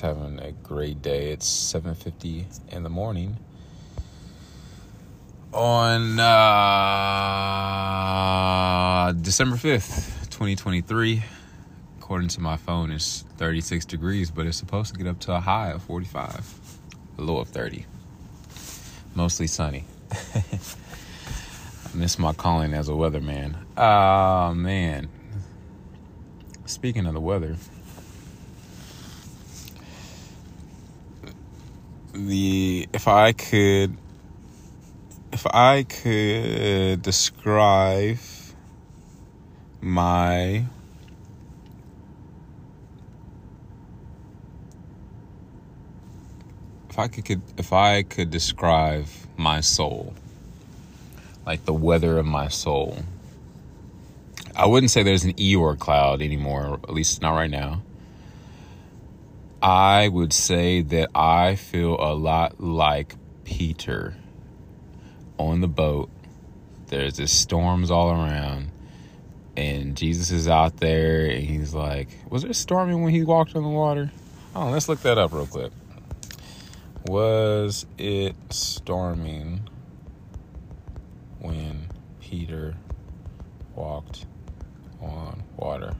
having a great day. It's 7.50 in the morning on uh, December 5th, 2023. According to my phone, it's 36 degrees, but it's supposed to get up to a high of 45, a low of 30. Mostly sunny. I miss my calling as a weatherman. Oh, man. Speaking of the weather, the if I could if I could describe my if I could if I could describe my soul like the weather of my soul I wouldn't say there's an Eeyore cloud anymore at least not right now I would say that I feel a lot like Peter on the boat. There's just storms all around. And Jesus is out there and he's like, Was it storming when he walked on the water? Oh, let's look that up real quick. Was it storming when Peter walked on water?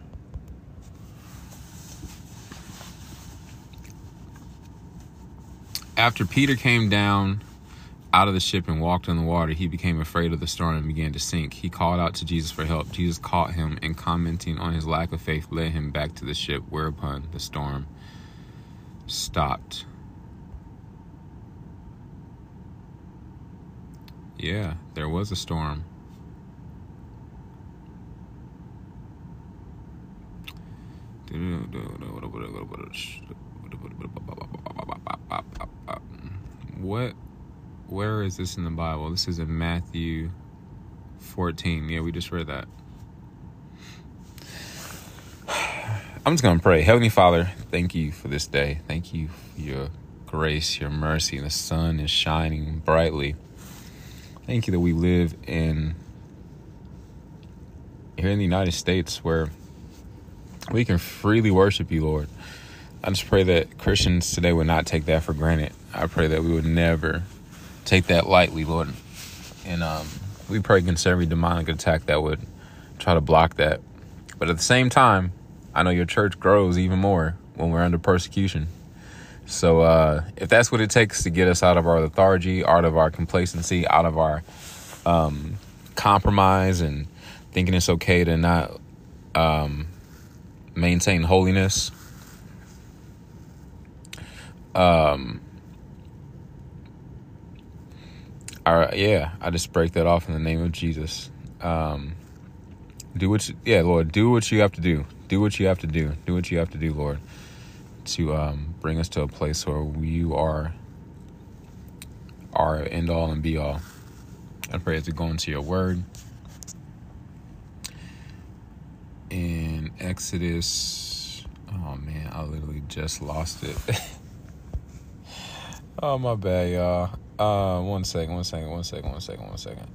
After Peter came down out of the ship and walked on the water, he became afraid of the storm and began to sink. He called out to Jesus for help. Jesus caught him and, commenting on his lack of faith, led him back to the ship, whereupon the storm stopped. Yeah, there was a storm. What where is this in the Bible? This is in Matthew 14. Yeah, we just read that. I'm just going to pray. Heavenly Father, thank you for this day. Thank you for your grace, your mercy. The sun is shining brightly. Thank you that we live in here in the United States where we can freely worship you, Lord. I just pray that Christians today would not take that for granted. I pray that we would never take that lightly, Lord. And um, we pray against every demonic attack that would try to block that. But at the same time, I know your church grows even more when we're under persecution. So uh, if that's what it takes to get us out of our lethargy, out of our complacency, out of our um, compromise, and thinking it's okay to not um, maintain holiness, um, yeah, I just break that off in the name of Jesus. Um, do what, you, yeah, Lord, do what you have to do. Do what you have to do. Do what you have to do, Lord, to um, bring us to a place where you are our end all and be all. I pray as we go into your word. In Exodus, oh man, I literally just lost it. oh my bad, y'all. Uh, one second, one second, one second, one second, one second.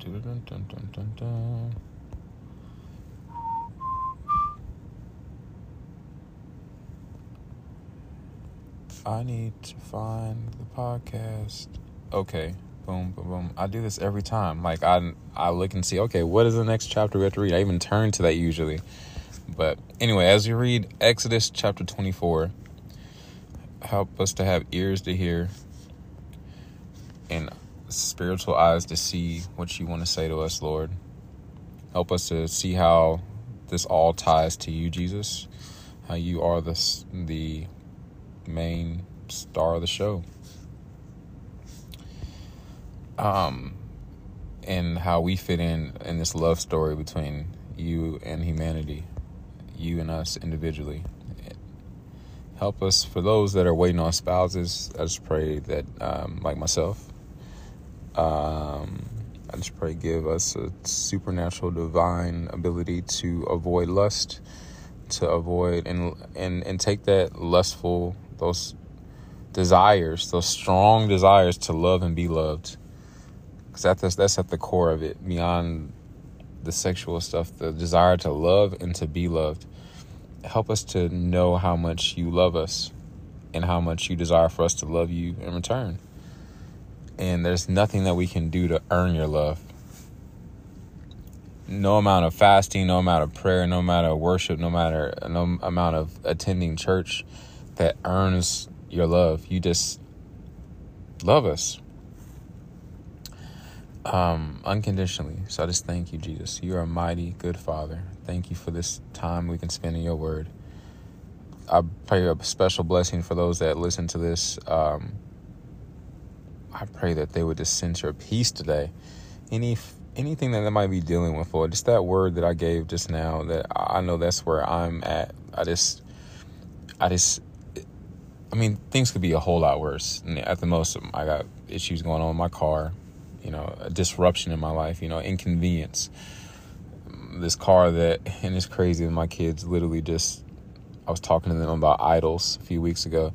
Dun, dun, dun, dun, dun. I need to find the podcast. Okay, boom, boom, boom. I do this every time. Like I, I look and see. Okay, what is the next chapter we have to read? I even turn to that usually. But anyway, as you read Exodus chapter twenty-four, help us to have ears to hear and spiritual eyes to see what you want to say to us, Lord. Help us to see how this all ties to you, Jesus. How you are the the main star of the show. Um, and how we fit in in this love story between you and humanity, you and us individually. Help us for those that are waiting on spouses. I just pray that, um, like myself, um, I just pray give us a supernatural divine ability to avoid lust, to avoid and and and take that lustful those desires, those strong desires to love and be loved. Cuz that's that's at the core of it. Beyond the sexual stuff, the desire to love and to be loved. Help us to know how much you love us and how much you desire for us to love you in return. And there's nothing that we can do to earn your love. No amount of fasting, no amount of prayer, no amount of worship, no matter no amount of attending church that earns your love. You just love us um, unconditionally. So I just thank you, Jesus. You are a mighty good Father. Thank you for this time we can spend in your word. I pray a special blessing for those that listen to this. Um, I pray that they would just sense your peace today. Any anything that they might be dealing with, Lord, just that word that I gave just now. That I know that's where I'm at. I just, I just, I mean, things could be a whole lot worse. At the most, I got issues going on with my car you know, a disruption in my life, you know, inconvenience. This car that, and it's crazy, that my kids literally just, I was talking to them about idols a few weeks ago,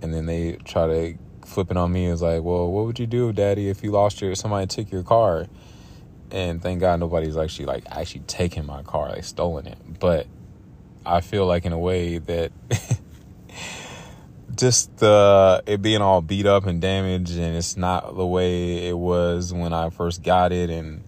and then they try to flip it on me. is like, well, what would you do, daddy, if you lost your, somebody took your car? And thank God nobody's actually like actually taken my car, like stolen it. But I feel like in a way that just uh, it being all beat up and damaged, and it's not the way it was when I first got it, and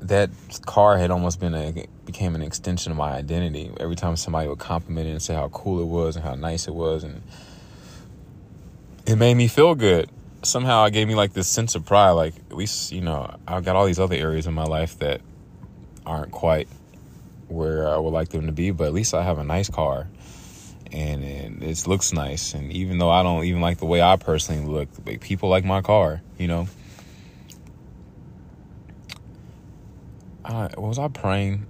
that car had almost been a became an extension of my identity. Every time somebody would compliment it and say how cool it was and how nice it was, and it made me feel good. Somehow, it gave me like this sense of pride. Like at least you know I've got all these other areas in my life that aren't quite where I would like them to be, but at least I have a nice car and, it looks nice. And even though I don't even like the way I personally look, like people like my car, you know. was I praying?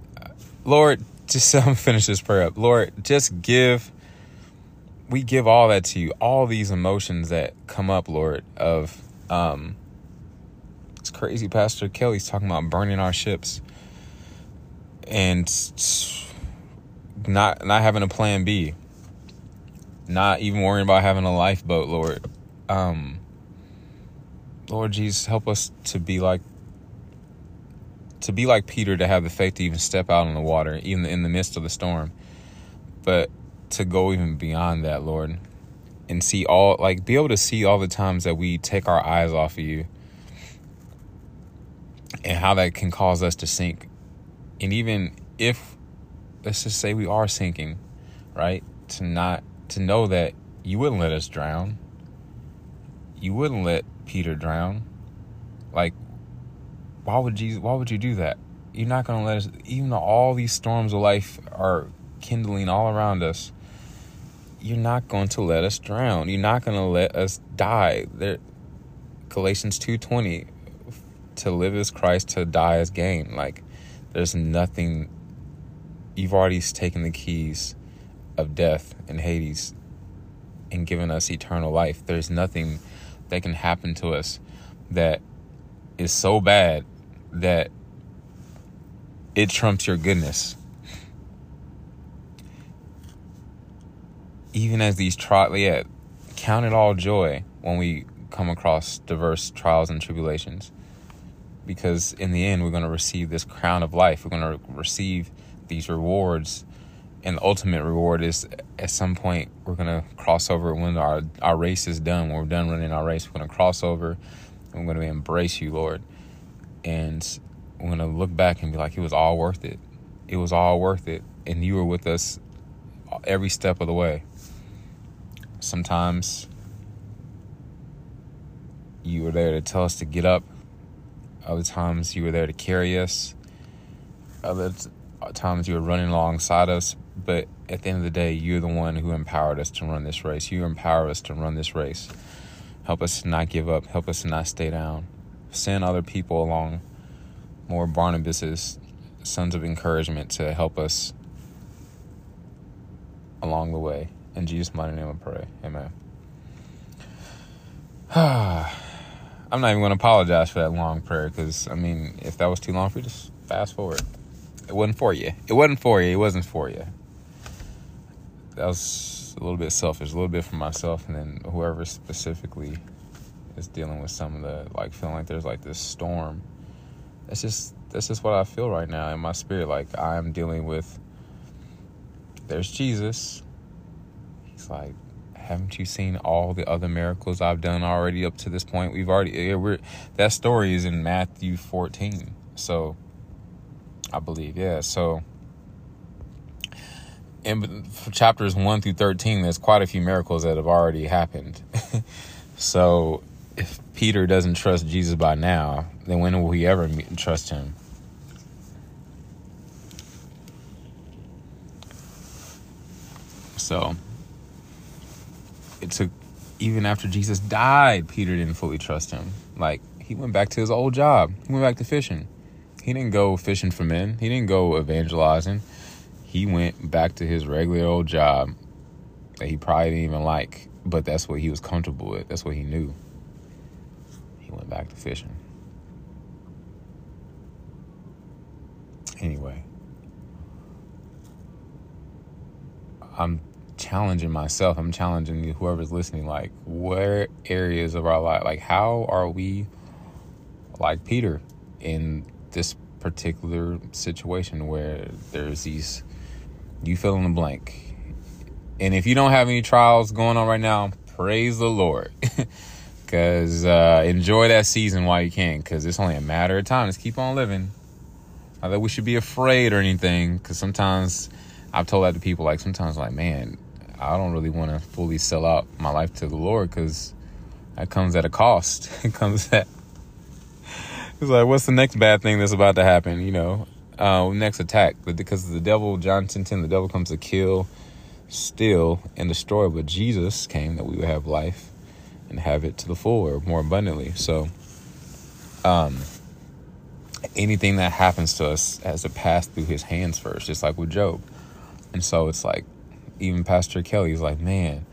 Lord, just I'm finish this prayer up. Lord, just give. We give all that to you, all these emotions that come up, Lord. Of um, it's crazy. Pastor Kelly's talking about burning our ships, and not not having a plan B not even worrying about having a lifeboat, Lord. Um, Lord Jesus, help us to be like to be like Peter to have the faith to even step out on the water, even in the midst of the storm. But to go even beyond that, Lord, and see all like be able to see all the times that we take our eyes off of you and how that can cause us to sink. And even if let's just say we are sinking, right? To not to know that you wouldn't let us drown. You wouldn't let Peter drown. Like, why would Jesus? Why would you do that? You're not going to let us. Even though all these storms of life are kindling all around us, you're not going to let us drown. You're not going to let us die. There, Galatians two twenty, to live as Christ, to die as gain. Like, there's nothing. You've already taken the keys of death and Hades and given us eternal life. There's nothing that can happen to us that is so bad that it trumps your goodness. Even as these trials, yeah, count it all joy when we come across diverse trials and tribulations. Because in the end, we're going to receive this crown of life. We're going to receive these rewards and the ultimate reward is at some point we're gonna cross over when our our race is done. When we're done running our race, we're gonna cross over. And we're gonna embrace you, Lord, and we're gonna look back and be like, it was all worth it. It was all worth it, and you were with us every step of the way. Sometimes you were there to tell us to get up. Other times you were there to carry us. Other times you were running alongside us, but at the end of the day, you're the one who empowered us to run this race. You empower us to run this race. Help us not give up. Help us not stay down. Send other people along, more Barnabases, sons of encouragement to help us along the way. In Jesus' mighty name I pray. Amen. I'm not even going to apologize for that long prayer because, I mean, if that was too long for you, just fast forward. It wasn't for you. It wasn't for you. It wasn't for you that was a little bit selfish, a little bit for myself, and then whoever specifically is dealing with some of the like feeling like there's like this storm that's just that's just what I feel right now in my spirit. Like I'm dealing with. There's Jesus. He's like, haven't you seen all the other miracles I've done already up to this point? We've already yeah, we're that story is in Matthew 14. So I believe, yeah. So in chapters 1 through 13 there's quite a few miracles that have already happened. so Peter doesn't trust Jesus by now, then when will he ever trust him? So it took even after Jesus died, Peter didn't fully trust him. Like he went back to his old job. He went back to fishing. He didn't go fishing for men. He didn't go evangelizing. He went back to his regular old job that he probably didn't even like, but that's what he was comfortable with. That's what he knew. Went back to fishing. Anyway, I'm challenging myself. I'm challenging whoever's listening. Like, where areas of our life, like, how are we like Peter in this particular situation where there's these, you fill in the blank. And if you don't have any trials going on right now, praise the Lord. Because uh, enjoy that season while you can, because it's only a matter of time. Just keep on living. Not that we should be afraid or anything, because sometimes I've told that to people, like, sometimes, like, man, I don't really want to fully sell out my life to the Lord because that comes at a cost. it comes at it's like, what's the next bad thing that's about to happen? You know, uh, next attack. Because the devil, John 10, 10, the devil comes to kill, steal, and destroy. But Jesus came that we would have life and have it to the full or more abundantly. So, um, anything that happens to us has to pass through his hands first, just like with Job. And so it's like even Pastor Kelly's like, man,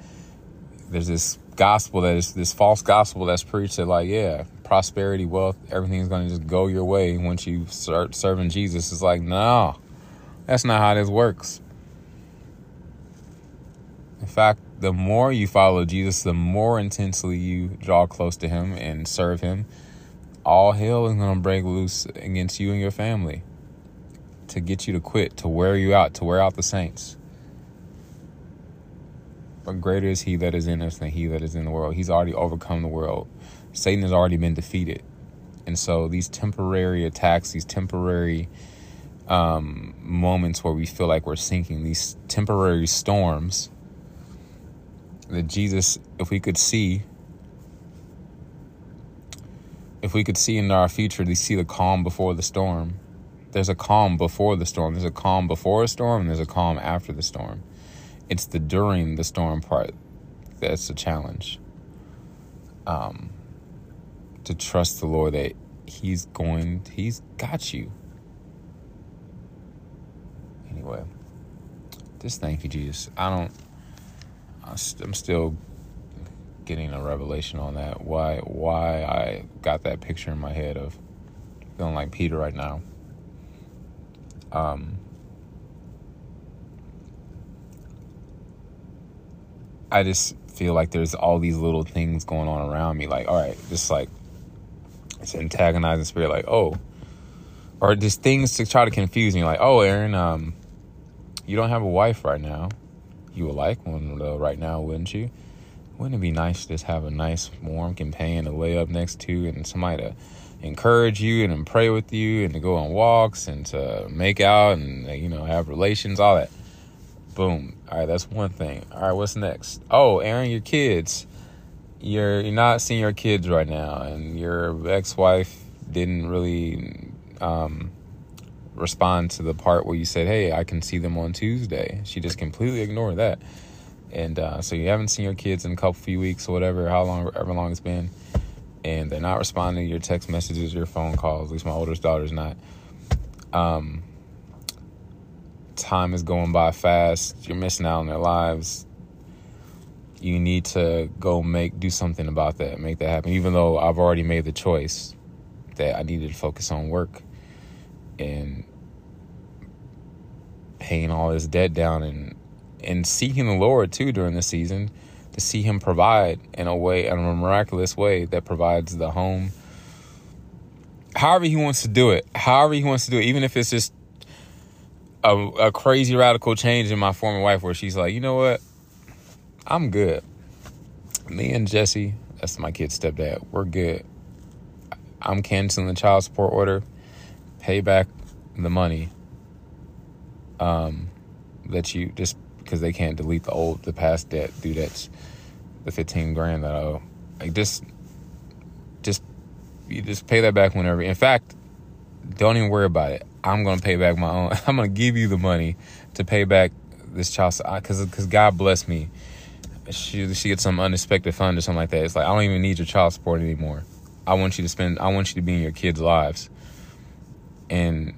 there's this gospel that is this false gospel that's preached that like, yeah, prosperity, wealth, everything's gonna just go your way once you start serving Jesus. It's like, no, that's not how this works. In fact, the more you follow Jesus, the more intensely you draw close to him and serve him, all hell is gonna break loose against you and your family to get you to quit, to wear you out, to wear out the saints. But greater is he that is in us than he that is in the world. He's already overcome the world. Satan has already been defeated. And so these temporary attacks, these temporary um, moments where we feel like we're sinking, these temporary storms that Jesus, if we could see, if we could see in our future, to see the calm before the storm. There's a calm before the storm. There's a calm before a storm, and there's a calm after the storm. It's the during the storm part that's the challenge. Um, to trust the Lord that He's going, He's got you. Anyway, just thank you, Jesus. I don't, I'm still getting a revelation on that. Why, why I got that picture in my head of feeling like Peter right now. Um, I just feel like there's all these little things going on around me. Like, all right, just like it's antagonizing spirit. Like, oh, or just things to try to confuse me. Like, oh, Aaron, um, you don't have a wife right now. You would like one though right now, wouldn't you? Wouldn't it be nice to just have a nice, warm companion to lay up next to and somebody to encourage you and pray with you and to go on walks and to make out and you know have relations, all that. Boom. All right, that's one thing. All right, what's next? Oh, Aaron, your kids. You're you're not seeing your kids right now, and your ex-wife didn't really um, respond to the part where you said, "Hey, I can see them on Tuesday." She just completely ignored that, and uh, so you haven't seen your kids in a couple few weeks or whatever, how long, ever long it's been, and they're not responding to your text messages, your phone calls. At least my oldest daughter's not. Um, time is going by fast. You're missing out on their lives. You need to go make do something about that, make that happen. Even though I've already made the choice that I needed to focus on work and paying all this debt down and and seeking the Lord too during the season to see him provide in a way in a miraculous way that provides the home however he wants to do it, however he wants to do it, even if it's just a, a crazy radical change in my former wife where she's like, you know what, I'm good. Me and Jesse, that's my kid's stepdad, we're good. I'm canceling the child support order, pay back the money um, that you just because they can't delete the old, the past debt, do that's the 15 grand that I owe. Like just, just, you just pay that back whenever. In fact, don't even worry about it. I'm gonna pay back my own. I'm gonna give you the money to pay back this child because because God bless me. She she gets some unexpected fund or something like that. It's like I don't even need your child support anymore. I want you to spend. I want you to be in your kids' lives. And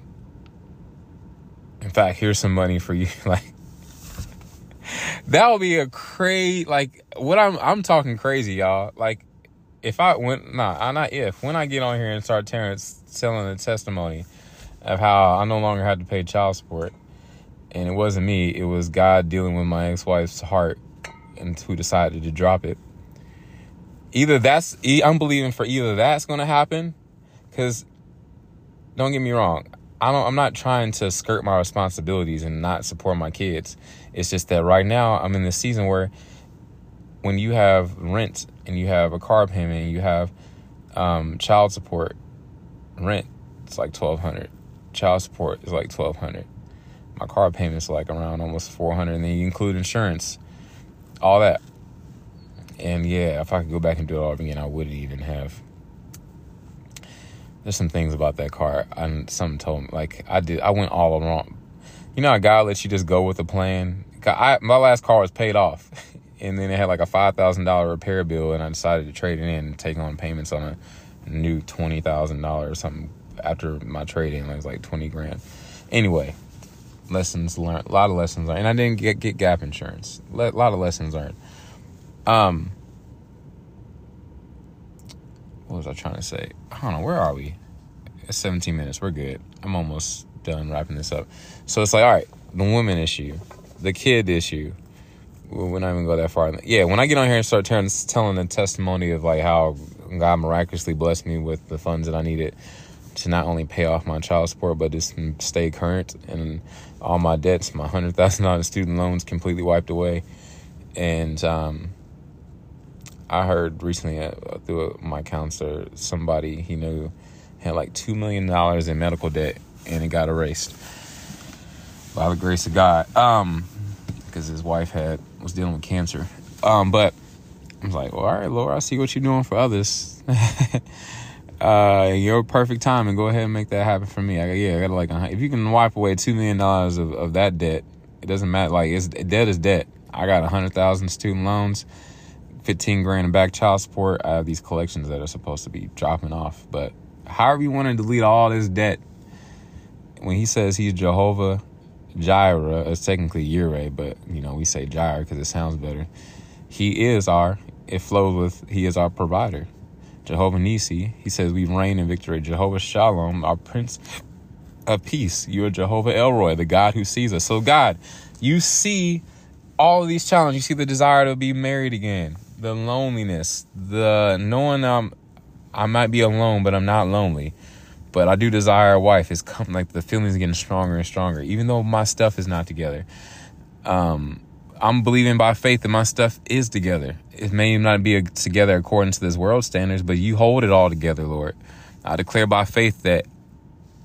in fact, here's some money for you. like that would be a crazy. Like what I'm I'm talking crazy, y'all. Like if I went nah, I not if when I get on here and start telling telling the testimony of how I no longer had to pay child support, and it wasn't me, it was God dealing with my ex wife's heart, and who decided to drop it either that's I'm believing for either that's going to happen cuz don't get me wrong. I don't I'm not trying to skirt my responsibilities and not support my kids. It's just that right now I'm in this season where when you have rent and you have a car payment and you have um, child support rent it's like 1200 child support is like 1200 my car payment's like around almost 400 and then you include insurance all that. And yeah, if I could go back and do it all again, I wouldn't even have. There's some things about that car. And something told me like I did. I went all wrong. You know, a guy lets you just go with the plan. I, my last car was paid off, and then it had like a five thousand dollar repair bill, and I decided to trade it in and take on payments on a new twenty thousand dollars or something after my trade in. It was like twenty grand. Anyway, lessons learned. A lot of lessons learned, and I didn't get get gap insurance. A lot of lessons learned. Um, what was I trying to say? I don't know. Where are we? It's 17 minutes. We're good. I'm almost done wrapping this up. So it's like, all right, the woman issue, the kid issue. We're not even go that far. Yeah, when I get on here and start telling, the testimony of like how God miraculously blessed me with the funds that I needed to not only pay off my child support, but just stay current and all my debts, my hundred thousand dollars student loans completely wiped away, and um, I heard recently uh, through my counselor, somebody he knew had like two million dollars in medical debt, and it got erased by the grace of God. Um, because his wife had was dealing with cancer. Um, but I was like, well, all right, Lord, I see what you're doing for others. uh, your perfect time, and go ahead and make that happen for me. I, yeah, I got like, if you can wipe away two million dollars of, of that debt, it doesn't matter. Like, it's debt is debt. I got a hundred thousand student loans. 15 grand in back child support. I have these collections that are supposed to be dropping off. But however you want to delete all this debt, when he says he's Jehovah Jireh, it's technically Yireh, but you know, we say Jireh because it sounds better. He is our, it flows with, he is our provider. Jehovah Nissi, he says we reign in victory. Jehovah Shalom, our Prince of Peace. You are Jehovah El Roi, the God who sees us. So, God, you see all of these challenges. You see the desire to be married again the loneliness, the knowing I'm I might be alone, but I'm not lonely. But I do desire a wife. It's come like the feelings getting stronger and stronger, even though my stuff is not together. Um, I'm believing by faith that my stuff is together. It may not be together according to this world standards, but you hold it all together, Lord. I declare by faith that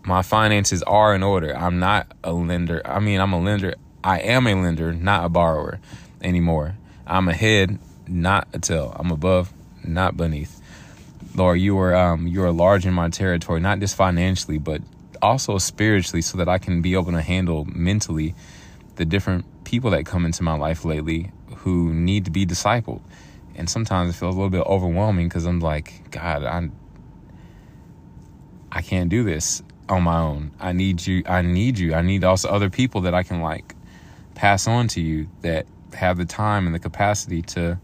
my finances are in order. I'm not a lender. I mean, I'm a lender. I am a lender, not a borrower anymore. I'm ahead not a tail. I'm above, not beneath. Lord, you are um, you are large in my territory, not just financially, but also spiritually, so that I can be able to handle mentally the different people that come into my life lately who need to be discipled. And sometimes it feels a little bit overwhelming because I'm like, God, I I can't do this on my own. I need you. I need you. I need also other people that I can like pass on to you that have the time and the capacity to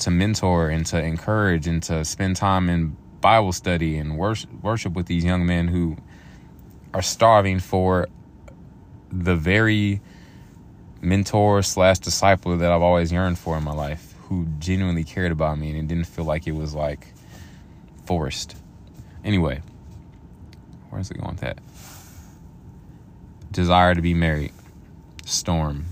to mentor and to encourage and to spend time in Bible study and worship, worship with these young men who are starving for the very mentor slash disciple that I've always yearned for in my life, who genuinely cared about me and it didn't feel like it was like forced. Anyway, where's it going with that? Desire to be married, storm,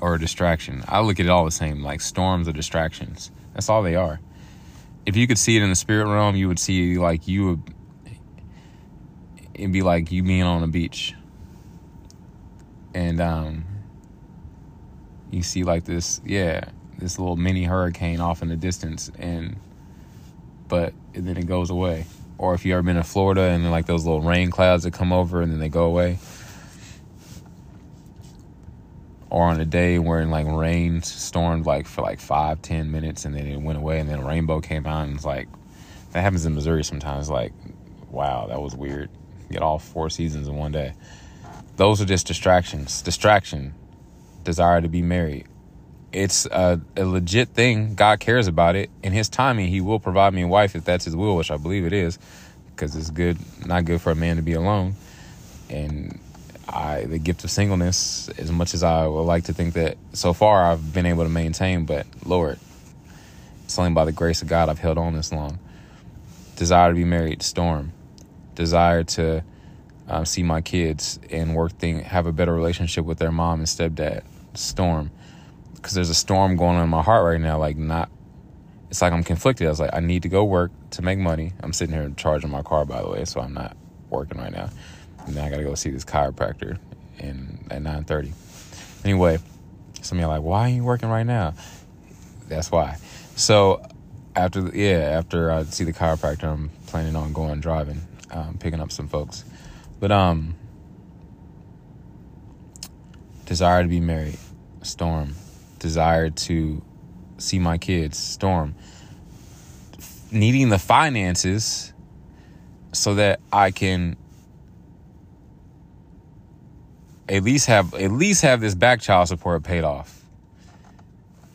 or a distraction. I look at it all the same, like storms are distractions. That's all they are. If you could see it in the spirit realm, you would see like you would. It'd be like you being on a beach, and um, you see like this, yeah, this little mini hurricane off in the distance, and but and then it goes away. Or if you ever been in Florida and then like those little rain clouds that come over and then they go away. Or on a day where like rain stormed like for like five, ten minutes and then it went away and then a rainbow came out and it's like that happens in Missouri sometimes. Like, wow, that was weird. get all four seasons in one day. Those are just distractions. Distraction. Desire to be married it's a, a, legit thing. God cares about it. In His timing, He will provide me a wife if that's His will, which I believe it is, because it's good, not good for a man to be alone. And I, the gift of singleness, as much as I would like to think that so far I've been able to maintain, but Lord, it's only by the grace of God I've held on this long. Desire to be married, storm. Desire to um, see my kids and work thing, have a better relationship with their mom and stepdad, storm because there's a storm going on in my heart right now. Like not, it's like I'm conflicted. I was like, I need to go work to make money. I'm sitting here charging my car, by the way, so I'm not working right now. And then I gotta go see this chiropractor in at 9:30. Anyway, some of are like, why are you working right now? That's why. So after yeah, after I see the chiropractor, I'm planning on going driving, um, picking up some folks. But um, desire to be married, storm desire to see my kids, Storm, needing the finances so that I can at least have at least have this back child support paid off.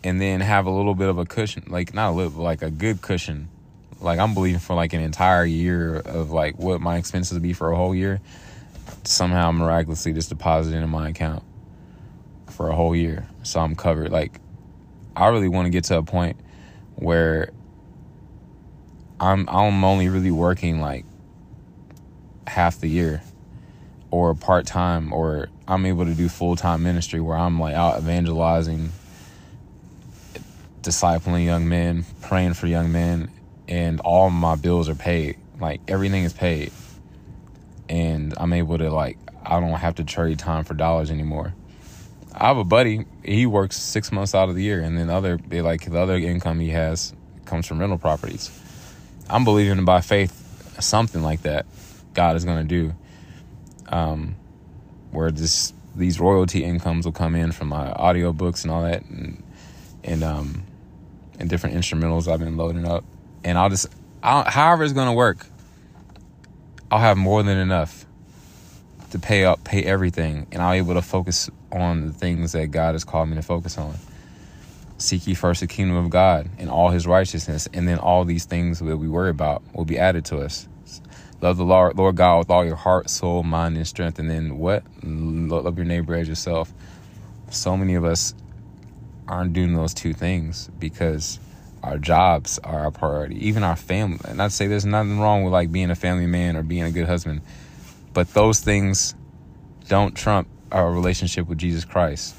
And then have a little bit of a cushion, like not a little, like a good cushion. Like I'm believing for like an entire year of like what my expenses would be for a whole year. Somehow miraculously just deposited in my account for a whole year. So I'm covered. Like, I really want to get to a point where I'm I'm only really working like half the year or part time or I'm able to do full time ministry where I'm like out evangelizing, discipling young men, praying for young men, and all my bills are paid. Like everything is paid. And I'm able to like I don't have to trade time for dollars anymore. I have a buddy. He works six months out of the year, and then other like the other income he has comes from rental properties. I'm believing by faith something like that God is going to do, um, where this these royalty incomes will come in from my audio books and all that, and and um and different instrumentals I've been loading up, and I'll just I'll, however it's going to work, I'll have more than enough to pay up, pay everything, and I'll be able to focus on the things that God has called me to focus on. Seek ye first the kingdom of God and all His righteousness, and then all these things that we worry about will be added to us. Love the Lord, Lord God with all your heart, soul, mind, and strength, and then what? Love your neighbor as yourself. So many of us aren't doing those two things because our jobs are our priority, even our family. And I'd say there's nothing wrong with like being a family man or being a good husband but those things don't trump our relationship with Jesus Christ.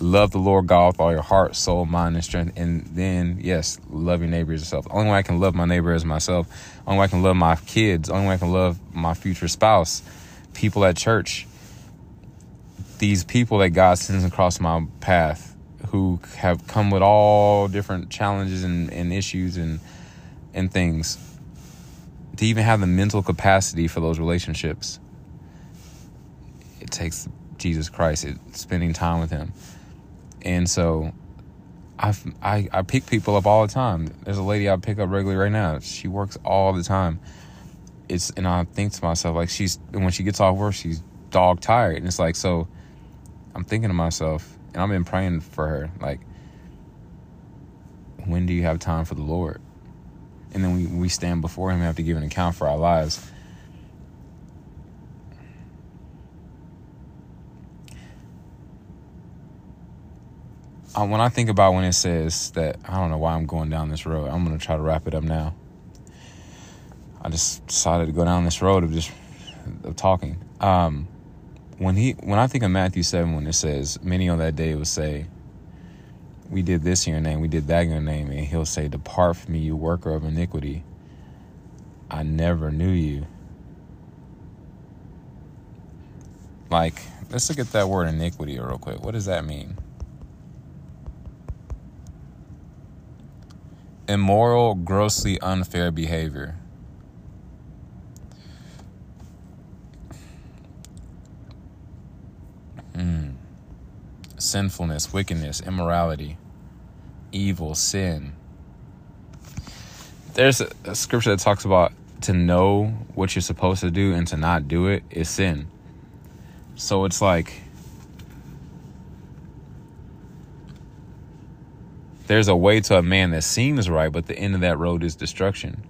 Love the Lord God with all your heart, soul, mind, and strength. And then, yes, love your neighbor as yourself. The only way I can love my neighbor as myself. The only way I can love my kids. The only way I can love my future spouse. People at church. These people that God sends across my path who have come with all different challenges and, and issues and and things to even have the mental capacity for those relationships, it takes Jesus Christ, it, spending time with Him. And so i I, I pick people up all the time. There's a lady I pick up regularly right now. She works all the time. It's and I think to myself like she's when she gets off work she's dog tired and it's like so I'm thinking to myself and I've been praying for her like when do you have time for the Lord? and then we, we stand before him have to give an account for our lives. When I think about when it says that, I don't know why I'm going down this road. I'm going to try to wrap it up now. I just decided to go down this road of just of talking. Um, when he when I think of Matthew seven, when it says, "Many on that day will say." We did this in your name, we did that in your name, and he'll say, Depart from me, you worker of iniquity. I never knew you. Like, let's look at that word iniquity real quick. What does that mean? Immoral, grossly unfair behavior. Mm. Sinfulness, wickedness, immorality, evil, sin. There's a, a scripture that talks about to know what you're supposed to do and to not do it is sin. So it's like there's a way to a man that seems right, but the end of that road is destruction.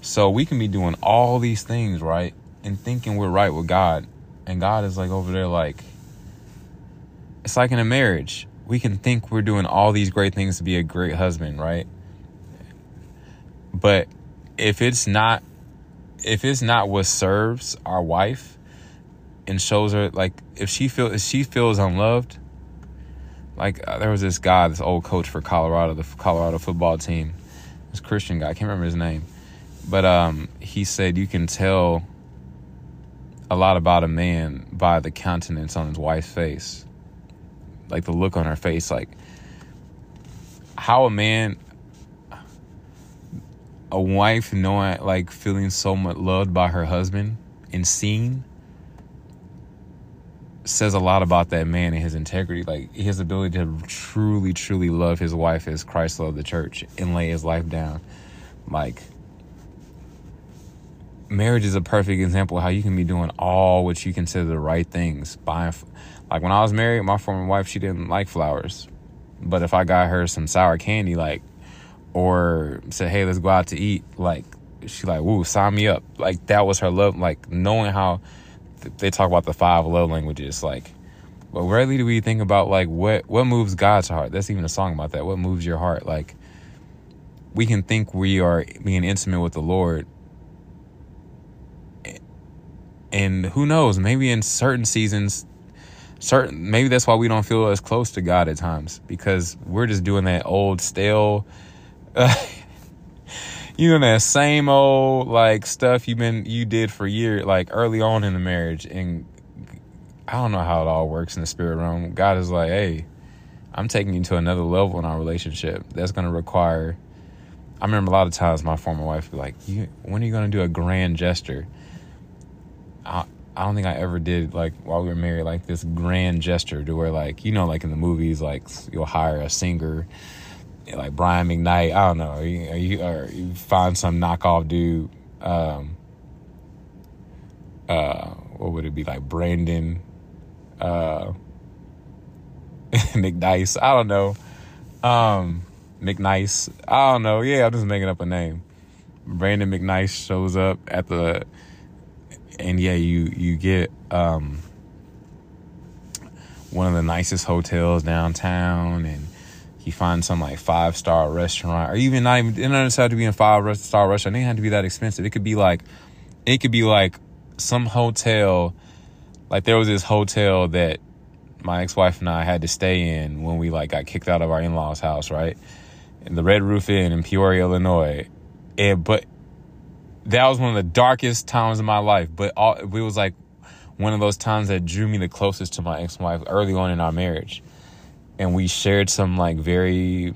So we can be doing all these things, right? And thinking we're right with God. And God is like over there, like, it's like in a marriage. We can think we're doing all these great things to be a great husband, right? But if it's not, if it's not what serves our wife, and shows her like if she feels if she feels unloved. Like uh, there was this guy, this old coach for Colorado, the Colorado football team. This Christian guy, I can't remember his name, but um, he said you can tell a lot about a man by the countenance on his wife's face, like the look on her face, like how a man a wife knowing like feeling so much loved by her husband and seen says a lot about that man and his integrity, like his ability to truly, truly love his wife as Christ loved the church and lay his life down. Like, marriage is a perfect example how you can be doing all what you consider the right things. Buying, like when I was married, my former wife, she didn't like flowers, but if I got her some sour candy, like, or said, "Hey, let's go out to eat," like, she like, "Woo, sign me up." Like that was her love. Like knowing how they talk about the five love languages, like, but rarely do we think about like what what moves God's heart. That's even a song about that. What moves your heart? Like, we can think we are being intimate with the Lord, and who knows? Maybe in certain seasons, certain maybe that's why we don't feel as close to God at times because we're just doing that old stale. Uh, you know that same old like stuff you've been you did for years, like early on in the marriage, and I don't know how it all works in the spirit realm. God is like, hey, I'm taking you to another level in our relationship. That's going to require. I remember a lot of times my former wife would be like, "You, when are you going to do a grand gesture?" I, I don't think I ever did like while we were married like this grand gesture to where like you know like in the movies like you'll hire a singer like Brian McKnight. I don't know. You, you, or you find some knockoff dude. Um, uh, what would it be like? Brandon uh, McNice. I don't know. Um, McNice. I don't know. Yeah, I'm just making up a name. Brandon McNice shows up at the, and yeah, you you get um, one of the nicest hotels downtown, and you find some like five star restaurant, or even not even it doesn't have to be in five star restaurant. It didn't have to be that expensive. It could be like, it could be like some hotel. Like there was this hotel that my ex wife and I had to stay in when we like got kicked out of our in laws' house, right? In the Red Roof Inn in Peoria, Illinois. And but that was one of the darkest times of my life. But all, it was like one of those times that drew me the closest to my ex wife early on in our marriage and we shared some like very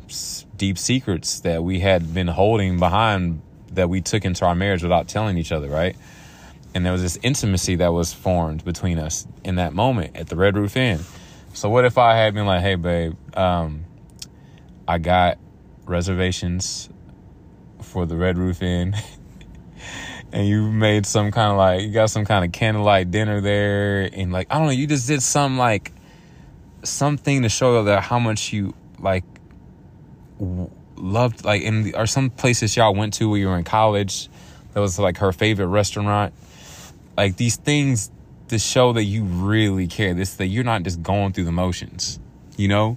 deep secrets that we had been holding behind that we took into our marriage without telling each other, right? And there was this intimacy that was formed between us in that moment at the Red Roof Inn. So what if I had been like, "Hey, babe, um, I got reservations for the Red Roof Inn." and you made some kind of like you got some kind of candlelight dinner there and like I don't know, you just did some like something to show that how much you like loved like in the, or some places y'all went to where you were in college that was like her favorite restaurant. Like these things to show that you really care. This that you're not just going through the motions you know?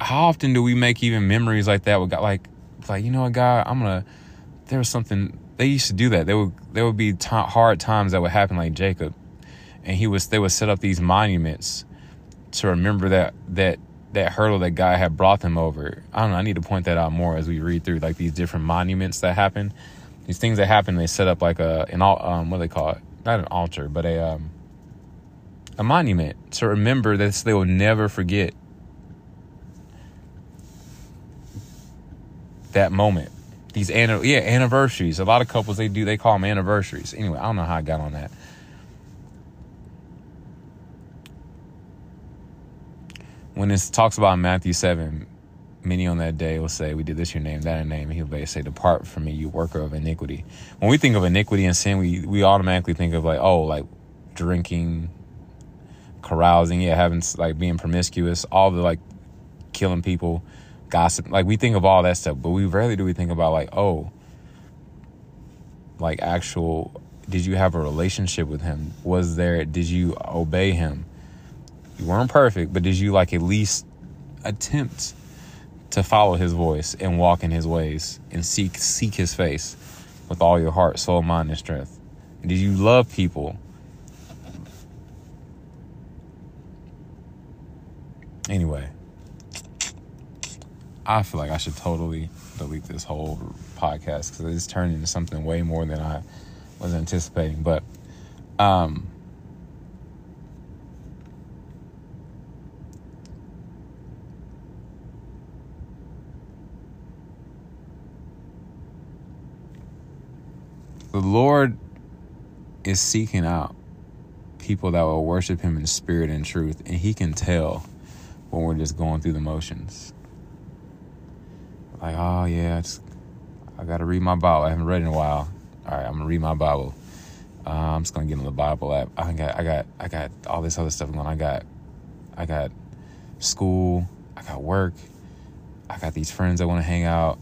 How often do we make even memories like that with God? Like like you know what God I'm gonna there was something they used to do that. There would there would be t- hard times that would happen, like Jacob, and he was they would set up these monuments to remember that that that hurdle that God had brought them over. I don't know. I need to point that out more as we read through like these different monuments that happen. These things that happen, they set up like a an um what do they call it? Not an altar, but a um a monument to remember that they will never forget that moment. These yeah anniversaries. A lot of couples they do they call them anniversaries. Anyway, I don't know how I got on that. When it talks about Matthew seven, many on that day will say, "We did this your name, that your name." He'll basically say, "Depart from me, you worker of iniquity." When we think of iniquity and sin, we we automatically think of like, oh, like drinking, carousing, yeah, having like being promiscuous, all the like killing people gossip. Like we think of all that stuff, but we rarely do we think about like, oh, like actual did you have a relationship with him? Was there did you obey him? You weren't perfect, but did you like at least attempt to follow his voice and walk in his ways and seek seek his face with all your heart, soul, mind, and strength? Did you love people? Anyway, I feel like I should totally delete this whole podcast because it's turned into something way more than I was anticipating. But, um, the Lord is seeking out people that will worship Him in spirit and truth, and He can tell when we're just going through the motions like, oh yeah, I got to read my Bible. I haven't read in a while. All right, I'm gonna read my Bible. Uh, I'm just gonna get on the Bible app. I got, I got, I got all this other stuff going. I got, I got school. I got work. I got these friends I want to hang out.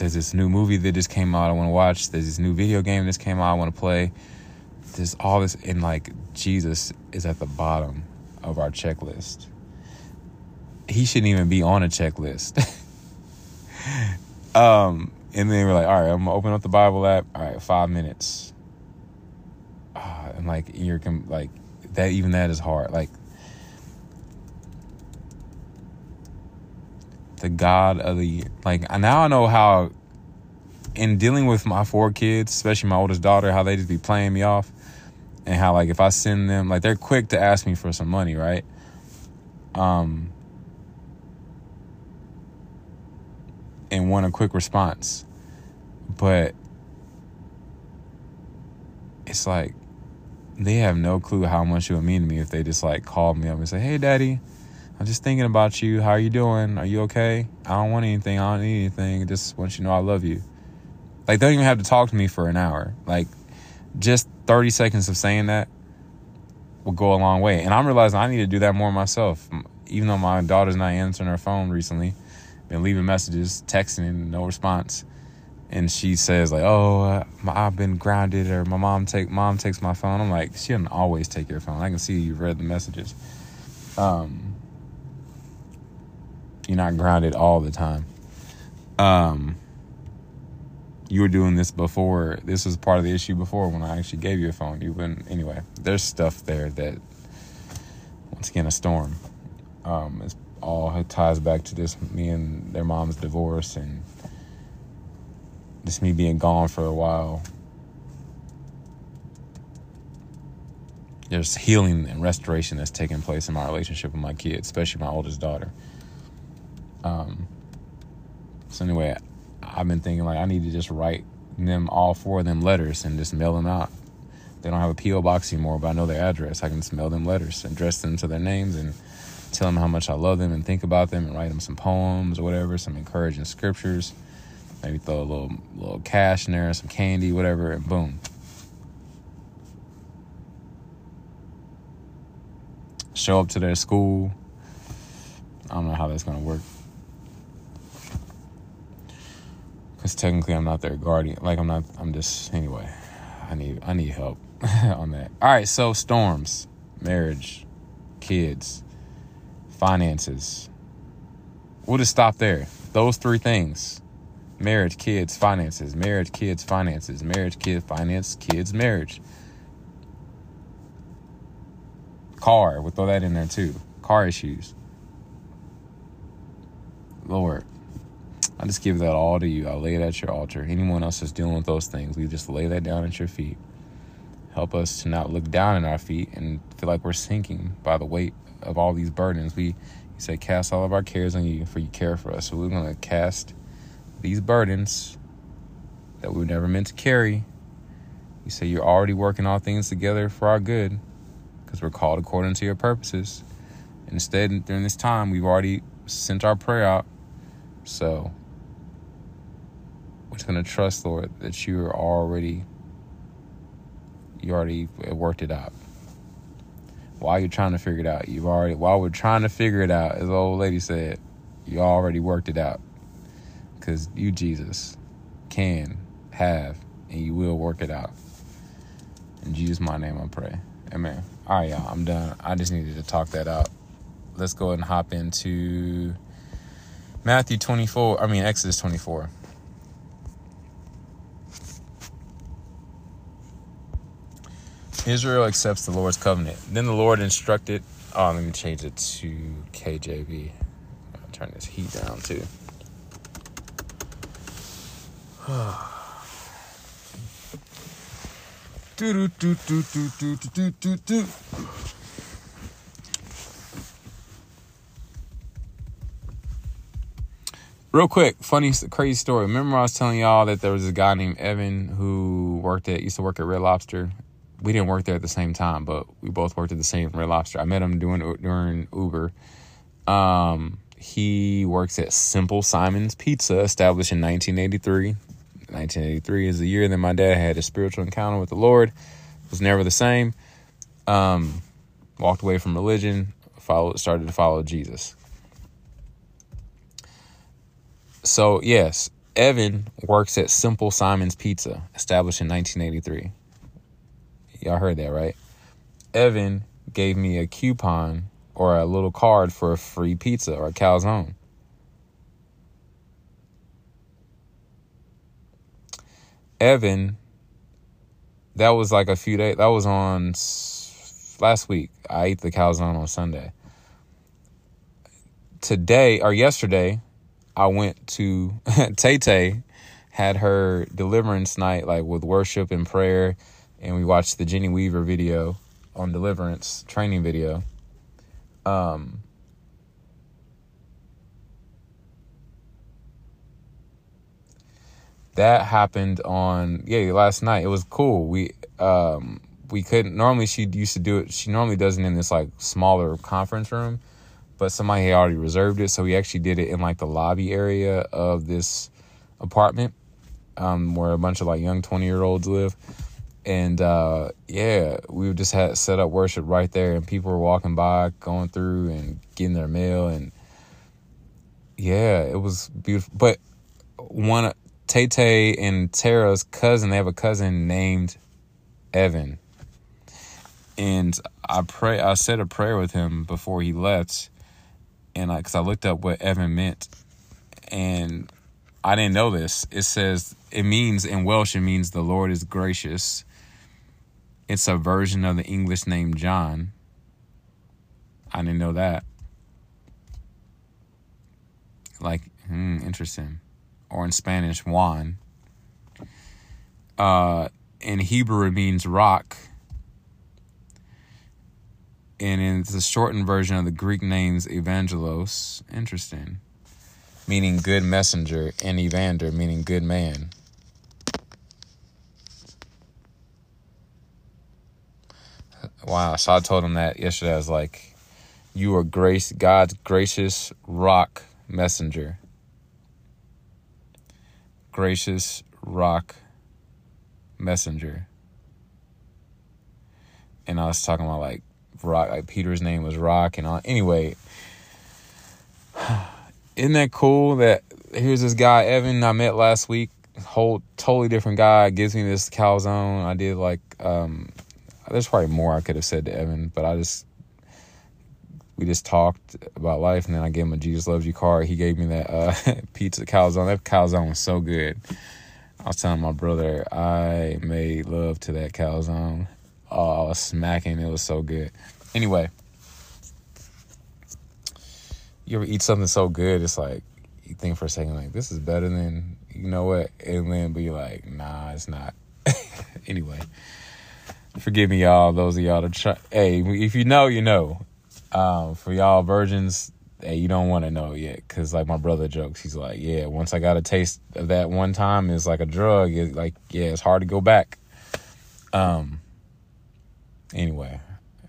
There's this new movie that just came out. I want to watch. There's this new video game that came out. I want to play. There's all this, and like Jesus is at the bottom of our checklist. He shouldn't even be on a checklist. um, and then we're like, all right, I'm gonna open up the Bible app. All right, five minutes. Uh, and like you're like that. Even that is hard. Like the God of the like. Now I know how. In dealing with my four kids, especially my oldest daughter, how they just be playing me off, and how like if I send them, like they're quick to ask me for some money, right? Um, and want a quick response. But it's like they have no clue how much it would mean to me if they just like called me up and say, "Hey, daddy, I'm just thinking about you. How are you doing? Are you okay? I don't want anything. I don't need anything. Just want you to know I love you." Like they don't even have to talk to me for an hour. Like just 30 seconds of saying that will go a long way. And I'm realizing I need to do that more myself. Even though my daughter's not answering her phone recently, been leaving messages, texting, and no response. And she says like, "Oh, uh, I've been grounded," or "My mom take mom takes my phone." I'm like, she doesn't always take your phone. I can see you've read the messages. Um, you're not grounded all the time. Um, you were doing this before. This was part of the issue before when I actually gave you a phone. You've been anyway. There's stuff there that once again a storm. Um, it's all ties back to this me and their mom's divorce and just me being gone for a while. There's healing and restoration that's taking place in my relationship with my kids, especially my oldest daughter. Um, so anyway, I've been thinking like I need to just write them all four of them letters and just mail them out. They don't have a PO box anymore, but I know their address. I can just mail them letters, and address them to their names, and tell them how much I love them and think about them and write them some poems or whatever, some encouraging scriptures. Maybe throw a little little cash in there, some candy, whatever, and boom. Show up to their school. I don't know how that's gonna work. Cause technically I'm not their guardian. Like I'm not I'm just anyway. I need I need help on that. All right, so storms, marriage, kids, finances. We'll just stop there. Those three things marriage, kids, finances, marriage, kids, finances, marriage, kid, finance, kids, marriage. Car, we'll throw that in there too. Car issues. Lord, I just give that all to you. I lay it at your altar. Anyone else is dealing with those things, we just lay that down at your feet. Help us to not look down at our feet and feel like we're sinking by the weight of all these burdens. We you say cast all of our cares on you for you care for us. So we're gonna cast these burdens that we were never meant to carry. You say you're already working all things together for our good because we're called according to your purposes. Instead, during this time, we've already sent our prayer out. So just gonna trust, Lord, that you are already you already worked it out. While you're trying to figure it out, you've already while we're trying to figure it out, as the old lady said, you already worked it out. Cause you, Jesus, can, have, and you will work it out. In Jesus' my name I pray. Amen. All right, y'all, I'm done. I just needed to talk that out. Let's go ahead and hop into Matthew 24, I mean Exodus 24. Israel accepts the Lord's covenant. Then the Lord instructed. Oh, let me change it to KJV. I'll turn this heat down too. do, do, do, do, do, do, do, do. Real quick, funny, crazy story. Remember, I was telling y'all that there was a guy named Evan who worked at, used to work at Red Lobster. We didn't work there at the same time, but we both worked at the same Red Lobster. I met him doing during Uber. Um, he works at Simple Simon's Pizza, established in 1983. 1983 is the year that my dad had a spiritual encounter with the Lord. It Was never the same. Um, walked away from religion, followed, started to follow Jesus. So, yes, Evan works at Simple Simon's Pizza, established in 1983. Y'all heard that, right? Evan gave me a coupon or a little card for a free pizza or a calzone. Evan, that was like a few days, that was on last week. I ate the calzone on Sunday. Today or yesterday, I went to Tay Tay had her deliverance night, like with worship and prayer, and we watched the Jenny Weaver video on deliverance training video. Um, that happened on yeah last night. It was cool. We um we couldn't normally she used to do it. She normally does it in this like smaller conference room but somebody had already reserved it, so we actually did it in like the lobby area of this apartment, um, where a bunch of like young twenty year olds live. And uh, yeah, we just had set up worship right there, and people were walking by, going through and getting their mail, and yeah, it was beautiful. But one Tay Tay and Tara's cousin, they have a cousin named Evan. And I pray I said a prayer with him before he left and I, because I looked up what Evan meant, and I didn't know this. It says it means in Welsh it means the Lord is gracious. It's a version of the English name John. I didn't know that. Like, hmm, interesting. Or in Spanish, Juan. Uh, in Hebrew, it means rock and it's a shortened version of the Greek names Evangelos. Interesting. Meaning good messenger, and Evander, meaning good man. Wow. So I told him that yesterday. I was like, You are grace, God's gracious rock messenger. Gracious rock messenger. And I was talking about like Rock. Like Peter's name was Rock, and all. Anyway, isn't that cool? That here's this guy Evan I met last week. Whole totally different guy gives me this calzone. I did like um, there's probably more I could have said to Evan, but I just we just talked about life, and then I gave him a Jesus loves you card. He gave me that uh, pizza calzone. That calzone was so good. I was telling my brother I made love to that calzone. Oh, I was smacking. It was so good. Anyway, you ever eat something so good, it's like you think for a second, like this is better than you know what, and then be like, nah, it's not. anyway, forgive me, y'all. Those of y'all that try. Hey, if you know, you know. Um, for y'all virgins, hey, you don't want to know yet, cause like my brother jokes, he's like, yeah, once I got a taste of that one time, it's like a drug. It's like, yeah, it's hard to go back. Um. Anyway,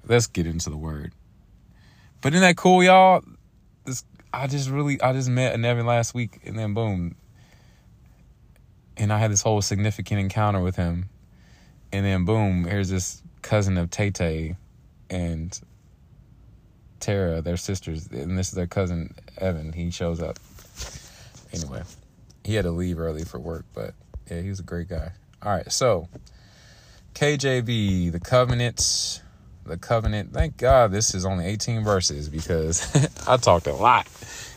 let's get into the word. But isn't that cool, y'all? This I just really I just met Evan last week, and then boom, and I had this whole significant encounter with him, and then boom, here's this cousin of Tay Tay, and Tara, their sisters, and this is their cousin Evan. He shows up. Anyway, he had to leave early for work, but yeah, he was a great guy. All right, so KJV, the covenants, the covenant. Thank God this is only 18 verses because I talked a lot,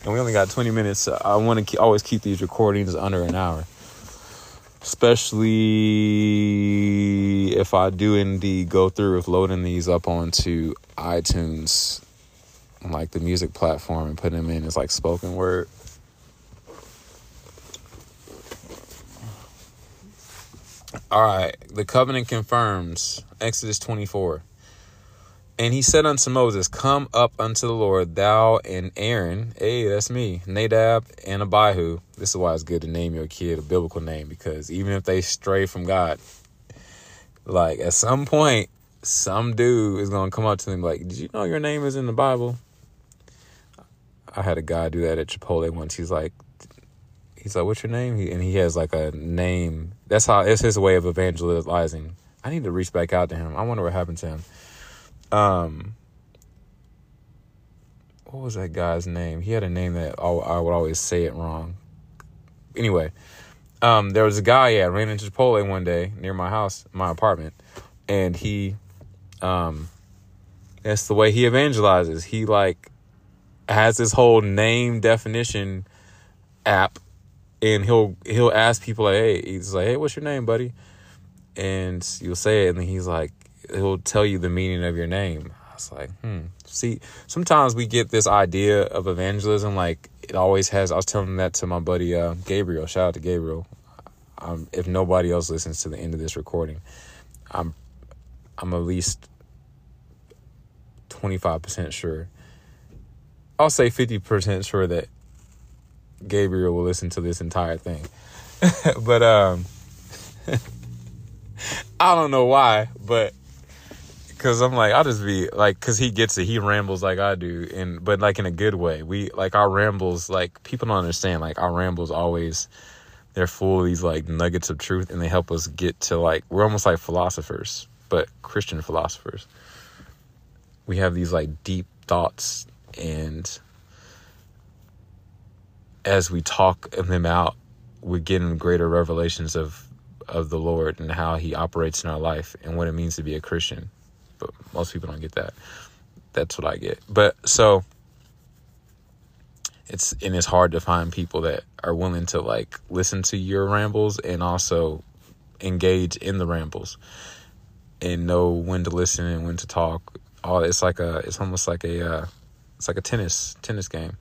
and we only got 20 minutes. So I want to always keep these recordings under an hour especially if I do indeed go through with loading these up onto iTunes like the music platform and putting them in as like spoken word. All right, the covenant confirms Exodus 24. And he said unto Moses, Come up unto the Lord, thou and Aaron. Hey, that's me, Nadab and Abihu. This is why it's good to name your kid a biblical name because even if they stray from God, like at some point, some dude is gonna come up to them like, Did you know your name is in the Bible? I had a guy do that at Chipotle once. He's like, he's like, "What's your name?" And he has like a name. That's how it's his way of evangelizing. I need to reach back out to him. I wonder what happened to him. Um, what was that guy's name? He had a name that I, would always say it wrong. Anyway, um, there was a guy. Yeah, I ran into Chipotle one day near my house, my apartment, and he, um, that's the way he evangelizes. He like has this whole name definition app and he'll he'll ask people like hey he's like hey what's your name buddy and you'll say it and then he's like he'll tell you the meaning of your name. I was like hmm. See sometimes we get this idea of evangelism like it always has i was telling that to my buddy uh, gabriel. Shout out to gabriel. Um, if nobody else listens to the end of this recording i'm i'm at least 25% sure. I'll say 50% sure that Gabriel will listen to this entire thing. but um I don't know why, but cuz I'm like I'll just be like cuz he gets it. He rambles like I do and but like in a good way. We like our rambles like people don't understand like our rambles always they're full of these like nuggets of truth and they help us get to like we're almost like philosophers, but Christian philosophers. We have these like deep thoughts and as we talk them out, we're getting greater revelations of of the Lord and how He operates in our life and what it means to be a Christian. But most people don't get that. That's what I get. But so it's and it's hard to find people that are willing to like listen to your rambles and also engage in the rambles and know when to listen and when to talk. All it's like a it's almost like a uh, it's like a tennis tennis game,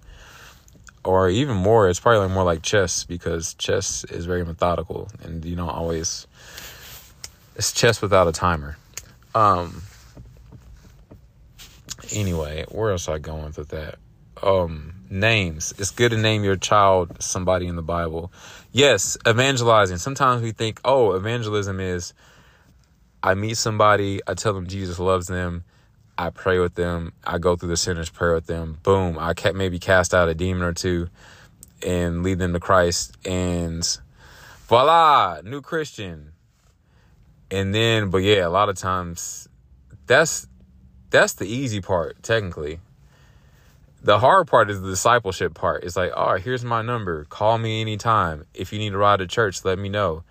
or even more. It's probably more like chess because chess is very methodical, and you don't always. It's chess without a timer. Um. Anyway, where else I going with that? Um, names. It's good to name your child somebody in the Bible. Yes, evangelizing. Sometimes we think, oh, evangelism is I meet somebody, I tell them Jesus loves them, I pray with them. I go through the sinner's prayer with them. Boom. I can maybe cast out a demon or two and lead them to Christ. And voila, new Christian. And then, but yeah, a lot of times that's that's the easy part, technically. The hard part is the discipleship part. It's like, all right, here's my number. Call me anytime. If you need to ride to church, let me know.